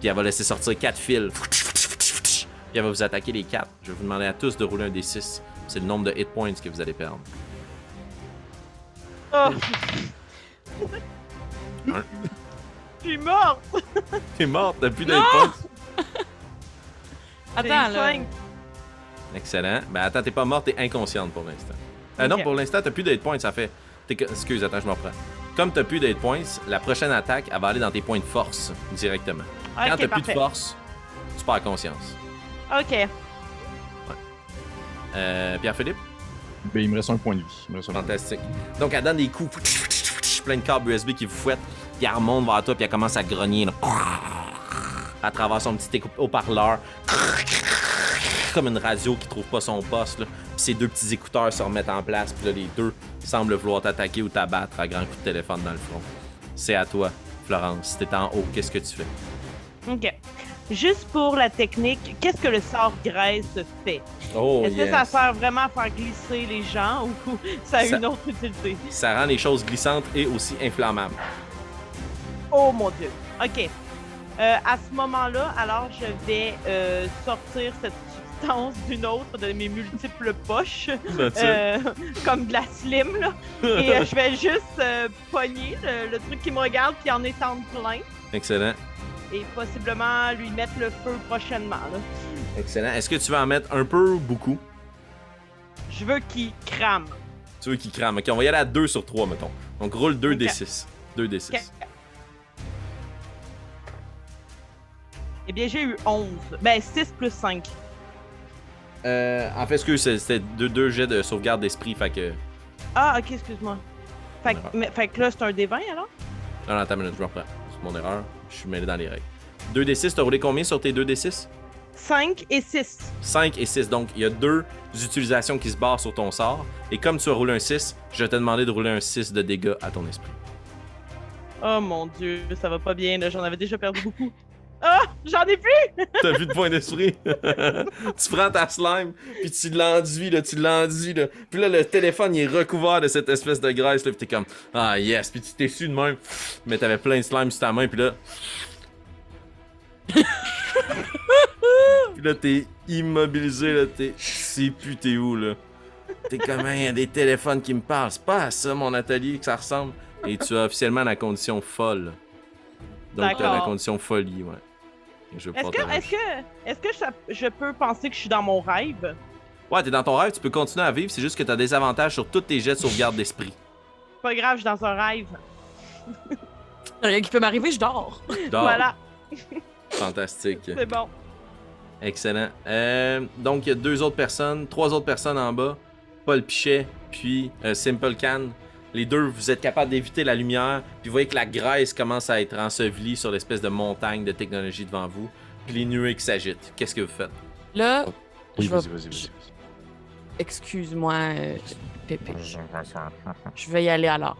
Puis elle va laisser sortir quatre fils. Puis elle va vous attaquer les quatre. Je vais vous demander à tous de rouler un D6. C'est le nombre de hit points que vous allez perdre. Oh, Un. Je suis morte! T'es morte, t'as plus points. Attends, là. Excellent. Ben attends, t'es pas morte, t'es inconsciente pour l'instant. Euh, Non, pour l'instant, t'as plus de hit points, ça fait. Excuse, attends, je m'en reprends. Comme t'as plus de hit points, la prochaine attaque, elle va aller dans tes points de force directement. Quand t'as plus de force, tu perds conscience. Ok. Euh, Pierre-Philippe? Ben, il me reste un point de vie. Il me reste un point de vie. Fantastique. Donc, elle donne des coups, plein de câbles USB qui vous fouettent, puis elle remonte vers toi, puis elle commence à grogner, là, à travers son petit haut-parleur, comme une radio qui trouve pas son poste, là. Puis ses deux petits écouteurs se remettent en place, puis là, les deux semblent vouloir t'attaquer ou t'abattre à grands coups de téléphone dans le front. C'est à toi, Florence. Si t'es en haut, qu'est-ce que tu fais? Ok. Juste pour la technique, qu'est-ce que le sort graisse fait? Oh, Est-ce que ça sert vraiment à faire glisser les gens ou ça a Ça- une autre utilité? Ça rend les choses glissantes et aussi inflammables. Oh mon dieu. Ok. Euh, à ce moment-là, alors je vais euh, sortir cette substance d'une autre de mes multiples poches, euh, comme de la slim, là. Et je vais juste pogner le, le truc qui me regarde puis en étendre plein Excellent. et possiblement lui mettre le feu prochainement. là. Excellent. Est-ce que tu vas en mettre un peu ou beaucoup? Je veux qu'il crame. Tu veux qu'il crame. Ok, on va y aller à 2 sur 3, mettons. Donc roule 2 Ok. D6. 2 D6. Ok. Eh bien, j'ai eu 11. Ben, 6 plus 5. Euh, en fait, ce que c'est- c'était deux, deux jets de sauvegarde d'esprit, fait que. Ah, ok, excuse-moi. Fait, mais- fait que là, c'est un D20 alors? Non, non, attends minute, je me reprends. C'est mon erreur. Je suis mêlé dans les règles. 2 D6, t'as roulé combien sur tes 2 D6 5 et 6. 5 et 6. Donc, il y a deux utilisations qui se barrent sur ton sort. Et comme tu as roulé un 6, je vais te demander de rouler un 6 de dégâts à ton esprit. Oh mon dieu, ça va pas bien, là. J'en avais déjà perdu beaucoup. Ah! J'en ai plus! T'as vu de point d'esprit? tu prends ta slime, puis tu l'enduis, là, tu l'enduis, là. Puis là, le téléphone, il est recouvert de cette espèce de graisse, là, puis t'es comme, ah yes, puis tu t'es su de même, mais t'avais plein de slime sur ta main, puis là... puis là, t'es immobilisé, là, t'es... plus t'es où, là. T'es comme, il y a des téléphones qui me parlent, c'est pas à ça, mon atelier, que ça ressemble. Et tu as officiellement la condition folle. Donc, t'as la D'accord. condition folie, ouais. Et je vais Est-ce que, te est-ce que, est-ce que je peux penser que je suis dans mon rêve? Ouais, t'es dans ton rêve, tu peux continuer à vivre, c'est juste que t'as des avantages sur tous tes jets de sauvegarde d'esprit. Pas grave, je suis dans un rêve. Rien qui peut m'arriver, je dors. Dors. Voilà, Fantastique. c'est bon. Excellent. Euh, donc, il y a deux autres personnes, trois autres personnes en bas. Paul Pichet, puis euh, Simple Can. Les deux, vous êtes capables d'éviter la lumière, puis vous voyez que la graisse commence à être ensevelie sur l'espèce de montagne de technologie devant vous, puis les nuées qui s'agitent. Qu'est-ce que vous faites? Là, Oui, Je vais- vas-y, vas-y, vas-y. excuse-moi, euh, Pépé. Je vais y aller alors.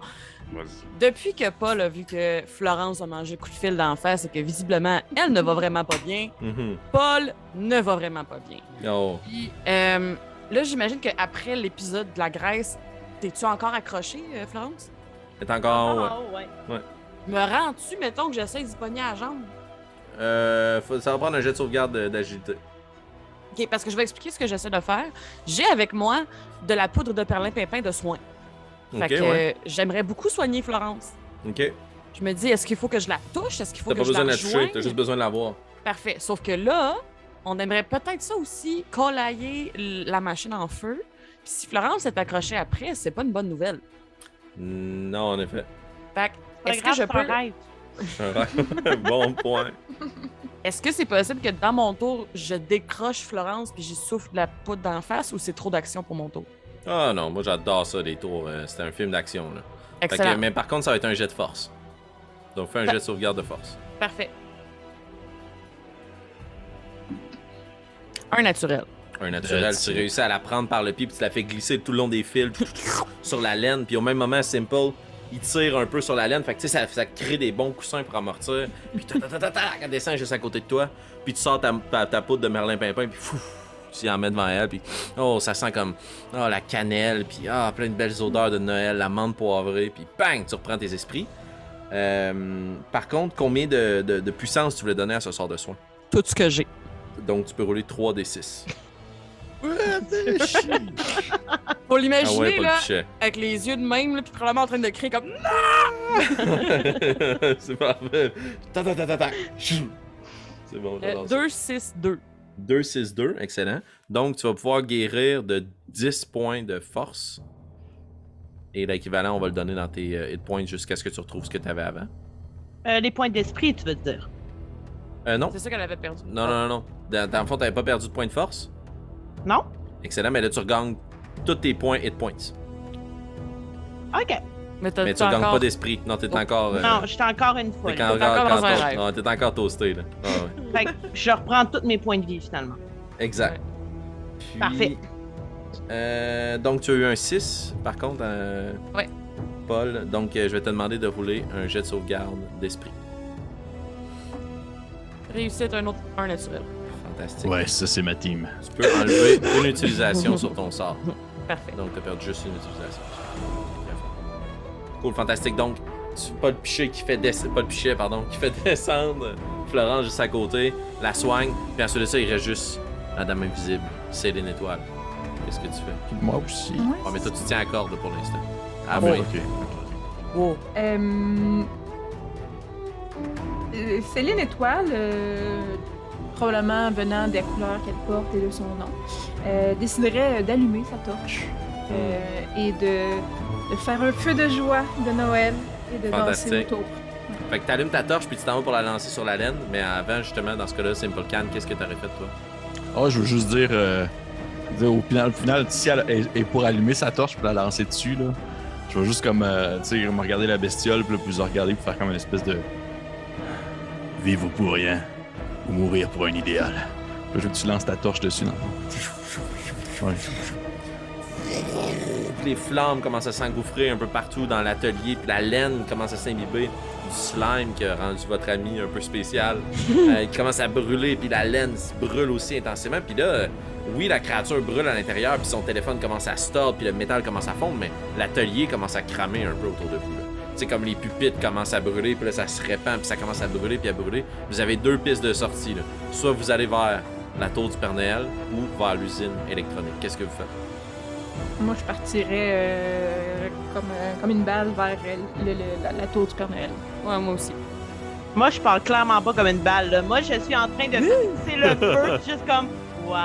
Vas-y. Depuis que Paul a vu que Florence a mangé coup de fil d'en face et que visiblement elle ne va vraiment pas bien, Mhm. Paul ne va vraiment pas bien. Oh. Puis euh, là, j'imagine qu'après l'épisode de la Grèce, t'es-tu encore accroché, euh, Florence? C'est encore. ouais. Ah, ouais. Me rends-tu, mettons, que j'essaie d'y pogner à la jambe? Euh, faut- ça va prendre un jet de sauvegarde de- d'agilité. OK, parce que je vais expliquer ce que j'essaie de faire. J'ai avec moi de la poudre de perlimpinpin de soin. Ok, Fait que ouais. euh, j'aimerais beaucoup soigner Florence. Ok. Je me dis, est-ce qu'il faut que je la touche? Est-ce qu'il faut T'as que pas je besoin de la la toucher, t'as juste besoin de la voir. Parfait. Sauf que là, on aimerait peut-être ça aussi, collailler la machine en feu. Puis si Florence est accrochée après, c'est pas une bonne nouvelle. Non, en effet. Fait que, est-ce que je c'est un peux... rêve. bon point. Est-ce que c'est possible que dans mon tour, je décroche Florence puis j'y souffle de la poudre d'en face ou c'est trop d'action pour mon tour? Ah non, moi j'adore ça, des tours. euh, C'était un film d'action. là. Fait que- Excellent. mais par contre, ça va être un jet de force. Donc fais un jet de sauvegarde de force. Parfait. Un naturel. Un naturel, tu réussis à la prendre par le pied puis tu la fais glisser tout le long des fils sur la laine. Puis au même moment, Simple, il tire un peu sur la laine. Fait que tu sais, ça, ça crée des bons coussins pour amortir. Puis ta, ta, ta, ta, ta, elle descend juste à côté de toi. Puis tu sors ta, ta, ta poudre de Merlin Pimpin. Puis fou, tu y en mets devant elle. Puis oh, ça sent comme oh, la cannelle. Puis ah, plein de belles odeurs de Noël, la menthe poivrée. Puis bang, tu reprends tes esprits. Euh, par contre, combien de, de- de puissance tu voulais donner à ce sort de soin? Tout ce que j'ai. Donc tu peux rouler 3d6. Faut Ah l'imaginer, ouais, pas là, le avec les yeux de même, là, puis probablement en train de crier comme c'est parfait. Ta, ta, ta, ta. C'est bon, j'adore ça. 2, 6, 2. 2, 6, 2, excellent. Donc, tu vas pouvoir guérir de 10 points de force. Et l'équivalent, on va le donner dans tes euh, hit points jusqu'à ce que tu retrouves ce que tu avais avant. Euh, les points d'esprit, tu veux dire? Euh, non. C'est ça qu'elle avait perdu. Non, non, non, non. Dans, dans le fond, t'avais pas perdu de points de force. Non? Excellent, mais là, tu regagnes tous tes points hit points. Ok. Mais Mais tu regagnes encore... pas d'esprit. Non, t'es Oh. encore. euh, Non, j'étais encore une fois. T'es encore, encore dans un encore- rêve. non, t'es encore toasté, là. Ah, ouais. Fait que je reprends tous mes points de vie finalement. Exact. Puis, Parfait. euh, donc, tu as eu un 6, par contre, euh, Ouais. Paul. Donc, euh, je vais te demander de rouler un jet de sauvegarde d'esprit. Réussite, un autre, un naturel. Fantastique. Ouais, ça c'est ma team. Tu peux enlever une utilisation sur ton sort. Parfait. Donc, tu perdu juste une utilisation. Cool, fantastique. Donc, tu- Paul Pichet qui fait descendre. Paul Pichet, pardon, qui fait descendre Florence juste à côté, la soigne, puis ensuite de ça, il reste juste la dame invisible, Céline Étoile. Qu'est-ce que tu fais? Moi aussi. Ouais, Oh, mais toi, tu tiens à corde pour l'instant. Ah, Ah, bon, oui. ok. Wow. Euh, euh, Céline Étoile, euh, probablement venant des couleurs qu'elle porte et de son nom, euh, déciderait d'allumer sa torche euh, et de, de faire un feu de joie de Noël et de danser autour. Fait que t'allumes ta torche puis tu t'en vas pour la lancer sur la laine, mais avant, justement, dans ce cas-là, Simple Can, qu'est-ce que t'aurais fait, toi? Ah, je veux juste dire, euh, dire au final, au final, si elle est, est pour allumer sa torche pour la lancer dessus, là, je vais juste comme, euh, tu sais, me regarder la bestiole, puis là, puis la regarder pour faire comme une espèce de. Vivre pour rien, ou mourir pour un idéal. Je veux que tu lances ta torche dessus, dans le fond. Ouais. Les flammes commencent à s'engouffrer un peu partout dans l'atelier, puis la laine commence à s'imbiber du slime qui a rendu votre ami un peu spécial. Euh, il commence à brûler, puis la laine se brûle aussi intensément. Puis là, euh, oui, la créature brûle à l'intérieur, puis son téléphone commence à se tordre, puis le métal commence à fondre, mais l'atelier commence à cramer un peu autour de vous. là. Tu sais, comme les pupitres commencent à brûler, puis là, ça se répand, puis ça commence à brûler, puis à brûler. Vous avez deux pistes de sortie. Là. Soit vous allez vers la tour du Père Noël, ou vers l'usine électronique. Qu'est-ce que vous faites? Moi, je partirais euh, comme, euh, comme une balle vers euh, le- le- la, la tour du Père Noël. Ouais, moi aussi. Moi, je parle clairement pas comme une balle. là. Moi, je suis en train de fixer le feu, juste comme. Waouh,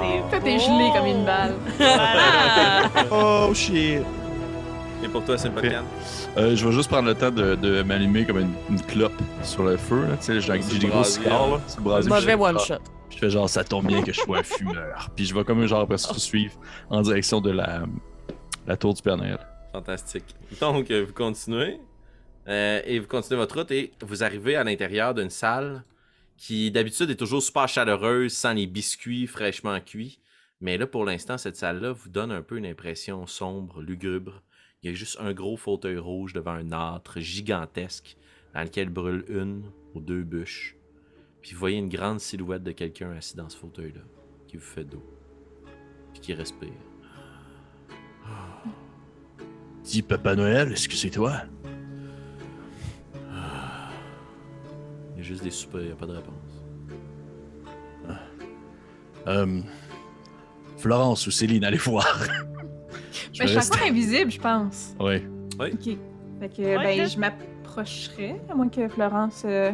c'est Toi, t'es gelé comme une balle. Voilà. Oh shit! Et pour toi, Simple Can? Euh, je vais juste prendre le temps de, de m'allumer comme une, une clope sur le feu. Là. Tu sais, j'ai des gros cigares, hein. là. C'est brasier, Mauvais puis je- one shot. Puis je fais genre, ça tombe bien que je sois un fumeur. Puis je vais comme genre après ça suivre en direction de la, la tour du Père Noël. Fantastique. Donc, euh, vous continuez. euh, et vous continuez votre route et vous arrivez à l'intérieur d'une salle qui d'habitude est toujours super chaleureuse, sans les biscuits fraîchement cuits. Mais là, pour l'instant, cette salle-là vous donne un peu une impression sombre, lugubre. Il y a juste un gros fauteuil rouge devant un âtre gigantesque dans lequel brûle une ou deux bûches. Puis vous voyez une grande silhouette de quelqu'un assis dans ce fauteuil-là qui vous fait dos. Puis qui respire. Dis Papa Noël, est-ce que c'est toi? Il y a juste des soupirs, il n'y a pas de réponse. Euh, Florence ou Céline, allez voir. je Mais je suis encore invisible, je pense. Ouais. Ok. Fait que, Ouais, ben, je- je m'approcherais, à moins que Florence. euh,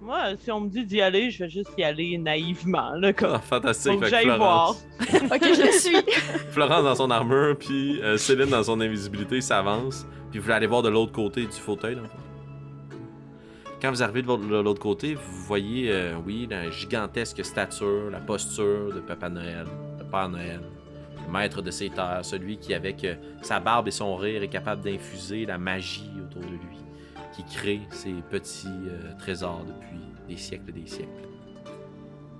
Moi, si on me dit d'y aller, je vais juste y aller naïvement. Là, comme... Ah, fantastique. J'aille Florence, Ok, je le suis. Florence dans son armure, puis euh, Céline dans son invisibilité s'avance. Puis vous voulez aller voir de l'autre côté du fauteuil, fond. Quand vous arrivez de l'autre- de l'autre côté, vous voyez, euh, oui, la gigantesque stature, la posture de Papa Noël, de Père Noël. Maître de ses terres, celui qui, avec euh, sa barbe et son rire, est capable d'infuser la magie autour de lui, qui crée ces petits euh, trésors depuis des siècles et des siècles.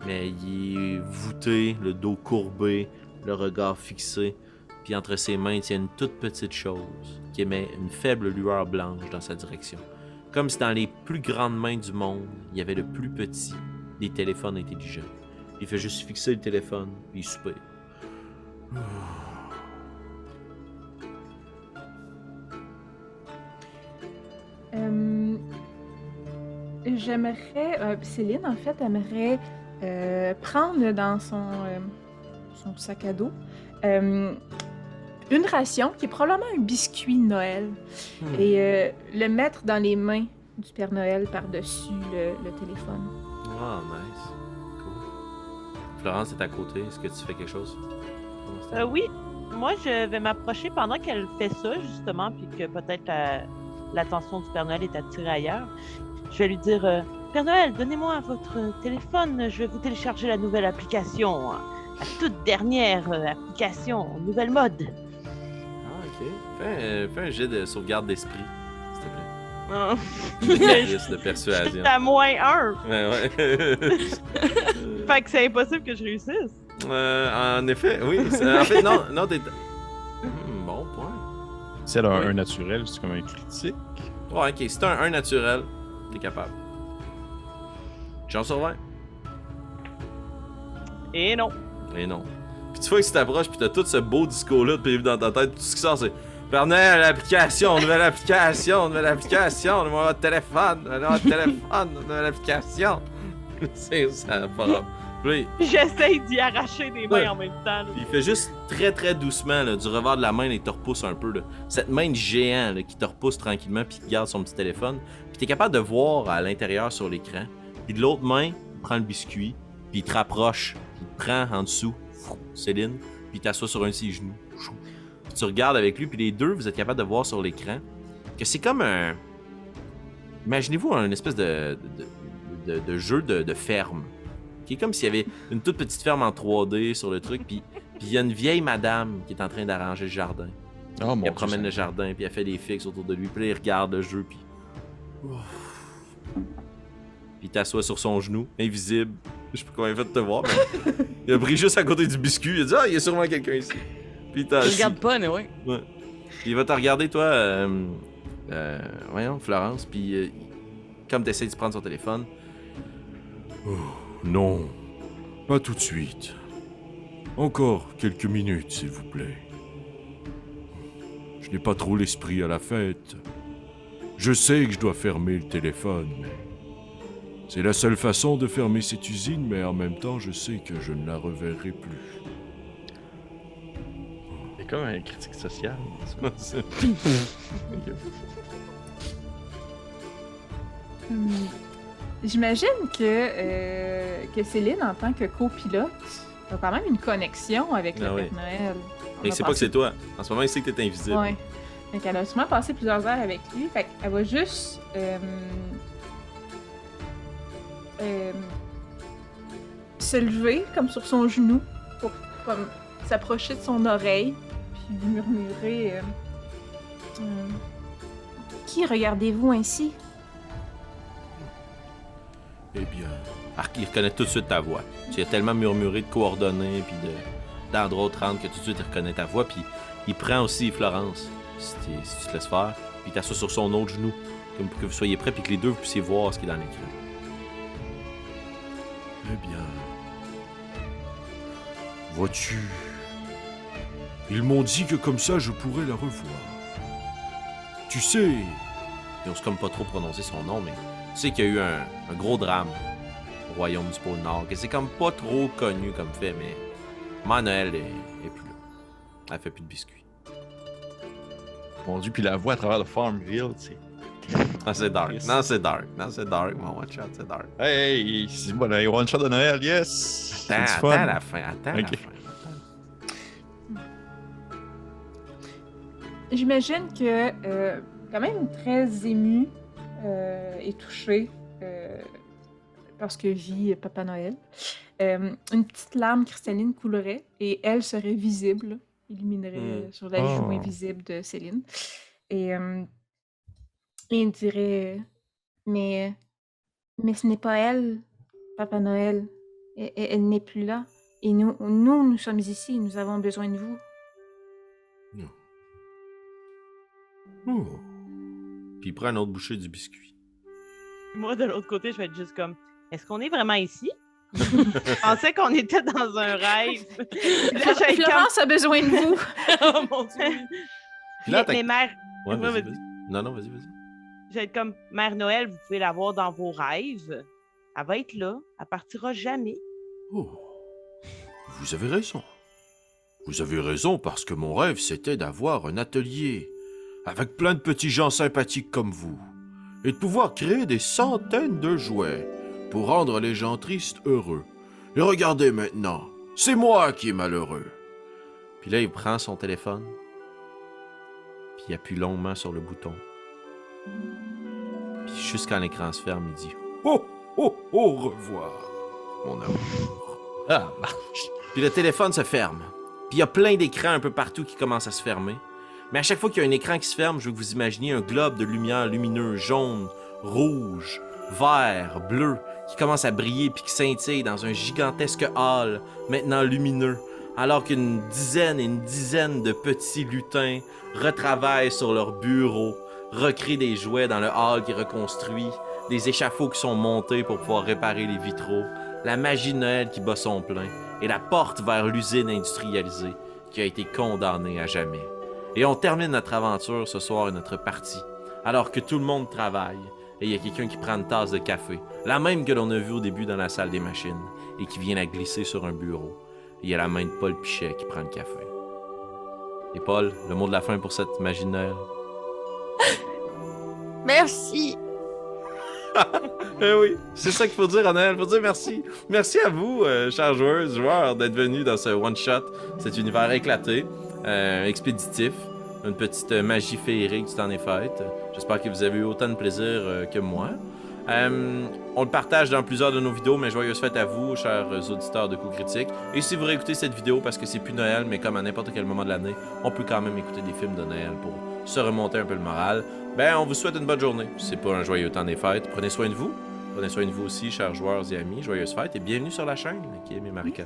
Mais il est voûté, le dos courbé, le regard fixé, puis entre ses mains il tient une toute petite chose qui émet une faible lueur blanche dans sa direction. Comme si dans les plus grandes mains du monde, il y avait le plus petit des téléphones intelligents. Il fait juste fixer le téléphone, puis il soupire. Euh, J'aimerais. euh, Céline, en fait, aimerait euh, prendre dans son, son sac à dos une ration qui est probablement un biscuit de Noël Hmm. et le mettre dans les mains du Père Noël par-dessus le, le téléphone. Ah, nice. Cool. Florence est à côté. Est-ce que tu fais quelque chose? Euh, oui, moi je vais m'approcher pendant qu'elle fait ça, justement, puis que peut-être la- l'attention du Père Noël est attirée ailleurs. Je vais lui dire euh, Père Noël, donnez-moi votre téléphone, je vais vous télécharger la nouvelle application, la toute dernière euh, application, nouvelle mode. Ah, ok. Fais, euh, fais un jet de sauvegarde d'esprit, s'il te plaît. Juste de persuasion. à moins un. Ouais, ouais. Fait que c'est impossible que je réussisse. Euh, en effet, oui. c'est- En fait, non, non, t'es. Hmm, bon point. Si elle a un, Oui. un naturel, c'est comme un critique? Ouais, ok. C'est un 1 naturel. T'es capable. J'en sur 20. Et non. Et non. Puis tu vois que tu t'approches, puis t'as tout ce beau discours-là de dans ta tête. Tout ce qui sort, c'est Père Noël, application, nouvelle application, nouvelle application, nouveau téléphone, nouveau téléphone, nouvelle application. c'est ça, pas Puis, J'essaye d'y arracher des mains Ouais. en même temps. là. il fait juste très très doucement, là, du revers de la main, là, il te repousse un peu. Là. Cette main de géant qui te repousse tranquillement, puis qui garde son petit téléphone. Puis t'es capable de voir à l'intérieur sur l'écran. Puis de l'autre main, il prend le biscuit, puis il te rapproche, il te prend en dessous, Céline, puis il t'assoit sur un de ses genoux. Puis tu regardes avec lui, puis les deux, vous êtes capable de voir sur l'écran que c'est comme un. Imaginez-vous un espèce de, de, de- de jeu de ferme. Qui est comme s'il y avait une toute petite ferme en 3D sur le truc, puis puis il y a une vieille madame qui est en train d'arranger le jardin. Oh mon elle Dieu, promène le jardin, puis elle fait des fixes autour de lui, puis là, il regarde le jeu, puis. Puis il t'assoit sur son genou, invisible. Je sais pas comment il fait de te voir, mais. il a pris juste à côté du biscuit, il a dit Ah, il y a sûrement quelqu'un ici. Puis il regarde pas, mais ouais. Puis il va te regarder, toi, euh, euh, voyons, Florence, puis euh, comme tu essaies de prendre son téléphone. Oh, non, pas tout de suite. Encore quelques minutes, s'il vous plaît. Je n'ai pas trop l'esprit à la fête. Je sais que je dois fermer le téléphone, mais... C'est la seule façon de fermer cette usine, mais en même temps, je sais que je ne la reverrai plus. C'est comme un critique social. J'imagine que, euh, que Céline, en tant que copilote, a quand même une connexion avec le Ah oui. Père Noël. On Et c'est pas que c'est toi. En ce moment, il sait que t'es invisible. Ouais. Fait qu'elle a sûrement passé plusieurs heures avec lui. Fait qu'elle va juste. euh, euh, se lever, comme sur son genou, pour comme, s'approcher de son oreille, puis lui murmurer. Qui regardez-vous ainsi? Eh bien, Ah, il reconnaît tout de suite ta voix. Tu as tellement murmuré de coordonnées puis de d'endroits où te rendre que tout de suite il reconnaît ta voix. Puis il prend aussi Florence, si, tu te laisses faire. Puis il t'assoit sur son autre genou, comme pour que vous soyez prêts puis que les deux vous puissiez voir ce qui est dans l'écran. eh bien. Vois-tu Ils m'ont dit que comme ça, je pourrais la revoir. Tu sais, Ils osent comme pas trop prononcer son nom, mais tu sais qu'il y a eu un, un gros drame au royaume du pôle Nord, que c'est comme pas trop connu comme fait, mais Mère Noël est, est plus là. Elle fait plus de biscuits. Mon dieu, puis la voix à travers le Farmville, tu sais. Non, c'est dark. Yes. Non, c'est dark. Non, c'est dark, mon one shot, c'est dark. Hey, hey, c'est moi, le one shot de Noël, yes! C'est Attends, attends fun. la fin, attends à la fin. J'imagine que, euh, quand même très ému euh, et touché parce que vit Papa Noël. euh, une petite larme cristalline coulerait et elle serait visible, illuminerait Hmm. euh, sur la joue Oh. invisible de Céline. Et, euh, et il dirait Mais, mais ce n'est pas elle, Papa Noël. Elle, elle- elle n'est plus là. Et nous, nous, nous sommes ici, nous avons besoin de vous. Oh. Puis il prend une autre bouchée du biscuit. Moi, de l'autre côté, je vais être juste comme Est-ce qu'on est vraiment ici? je pensais qu'on était dans un rêve. Là, être comme, Florence a besoin de vous. oh mon dieu! Là, mais, t'as- mais mère, Ouais, Ouais, vas-y, vas-y. vas-y. Non, non, vas-y, vas-y. je vais être comme Mère Noël, vous pouvez la voir dans vos rêves. Elle va être là. Elle partira jamais. Oh. Vous avez raison. Vous avez raison parce que mon rêve c'était d'avoir un atelier avec plein de petits gens sympathiques comme vous et de pouvoir créer des centaines de jouets pour rendre les gens tristes heureux. Et regardez maintenant, c'est moi qui est malheureux. Puis là, il prend son téléphone. Puis il appuie longuement sur le bouton. Puis juste quand l'écran se ferme, il dit Oh, oh, au revoir, mon amour. Ah, Puis le téléphone se ferme. Puis il y a plein d'écrans un peu partout qui commencent à se fermer. Mais à chaque fois qu'il y a un écran qui se ferme, je veux que vous imaginiez un globe de lumière lumineuse, jaune, rouge, vert, bleu, qui commence à briller puis qui scintille dans un gigantesque hall, maintenant lumineux, alors qu'une dizaine et une dizaine de petits lutins retravaillent sur leur bureau, recréent des jouets dans le hall qui reconstruit, des échafauds qui sont montés pour pouvoir réparer les vitraux, la magie Noël qui bat son plein et la porte vers l'usine industrialisée qui a été condamnée à jamais. Et on termine notre aventure ce soir et notre partie, alors que tout le monde travaille et il y a quelqu'un qui prend une tasse de café, la même que l'on a vue au début dans la salle des machines, et qui vient la glisser sur un bureau. Il y a la main de Paul Pichet qui prend le café. Et Paul, le mot de la fin pour cette magie de Noël? Merci! Eh oui, c'est ça qu'il faut dire à Noël. Il faut dire merci. Merci à vous, euh, chers joueuses, joueurs, d'être venus dans ce one-shot, cet univers éclaté, euh, expéditif, une petite euh, magie féerique du temps des fêtes. J'espère que vous avez eu autant de plaisir euh, que moi. Euh, on le partage dans plusieurs de nos vidéos, mais joyeuses fêtes à vous, chers auditeurs de coups critiques. Et si vous réécoutez cette vidéo parce que c'est plus Noël, mais comme à n'importe quel moment de l'année, on peut quand même écouter des films de Noël pour se remonter un peu le moral. Ben, on vous souhaite une bonne journée. C'est pas un joyeux temps des fêtes. Prenez soin de vous. Prenez soin de vous aussi, chers joueurs et amis. Joyeuses fêtes et bienvenue sur la chaîne, Kim et Marika.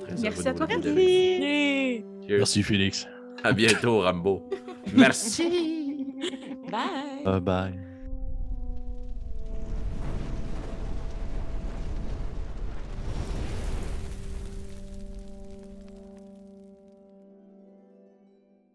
Très Merci à toi! Cheers. Merci, Félix. À bientôt, Rambo. Merci. Bye! Bye bye.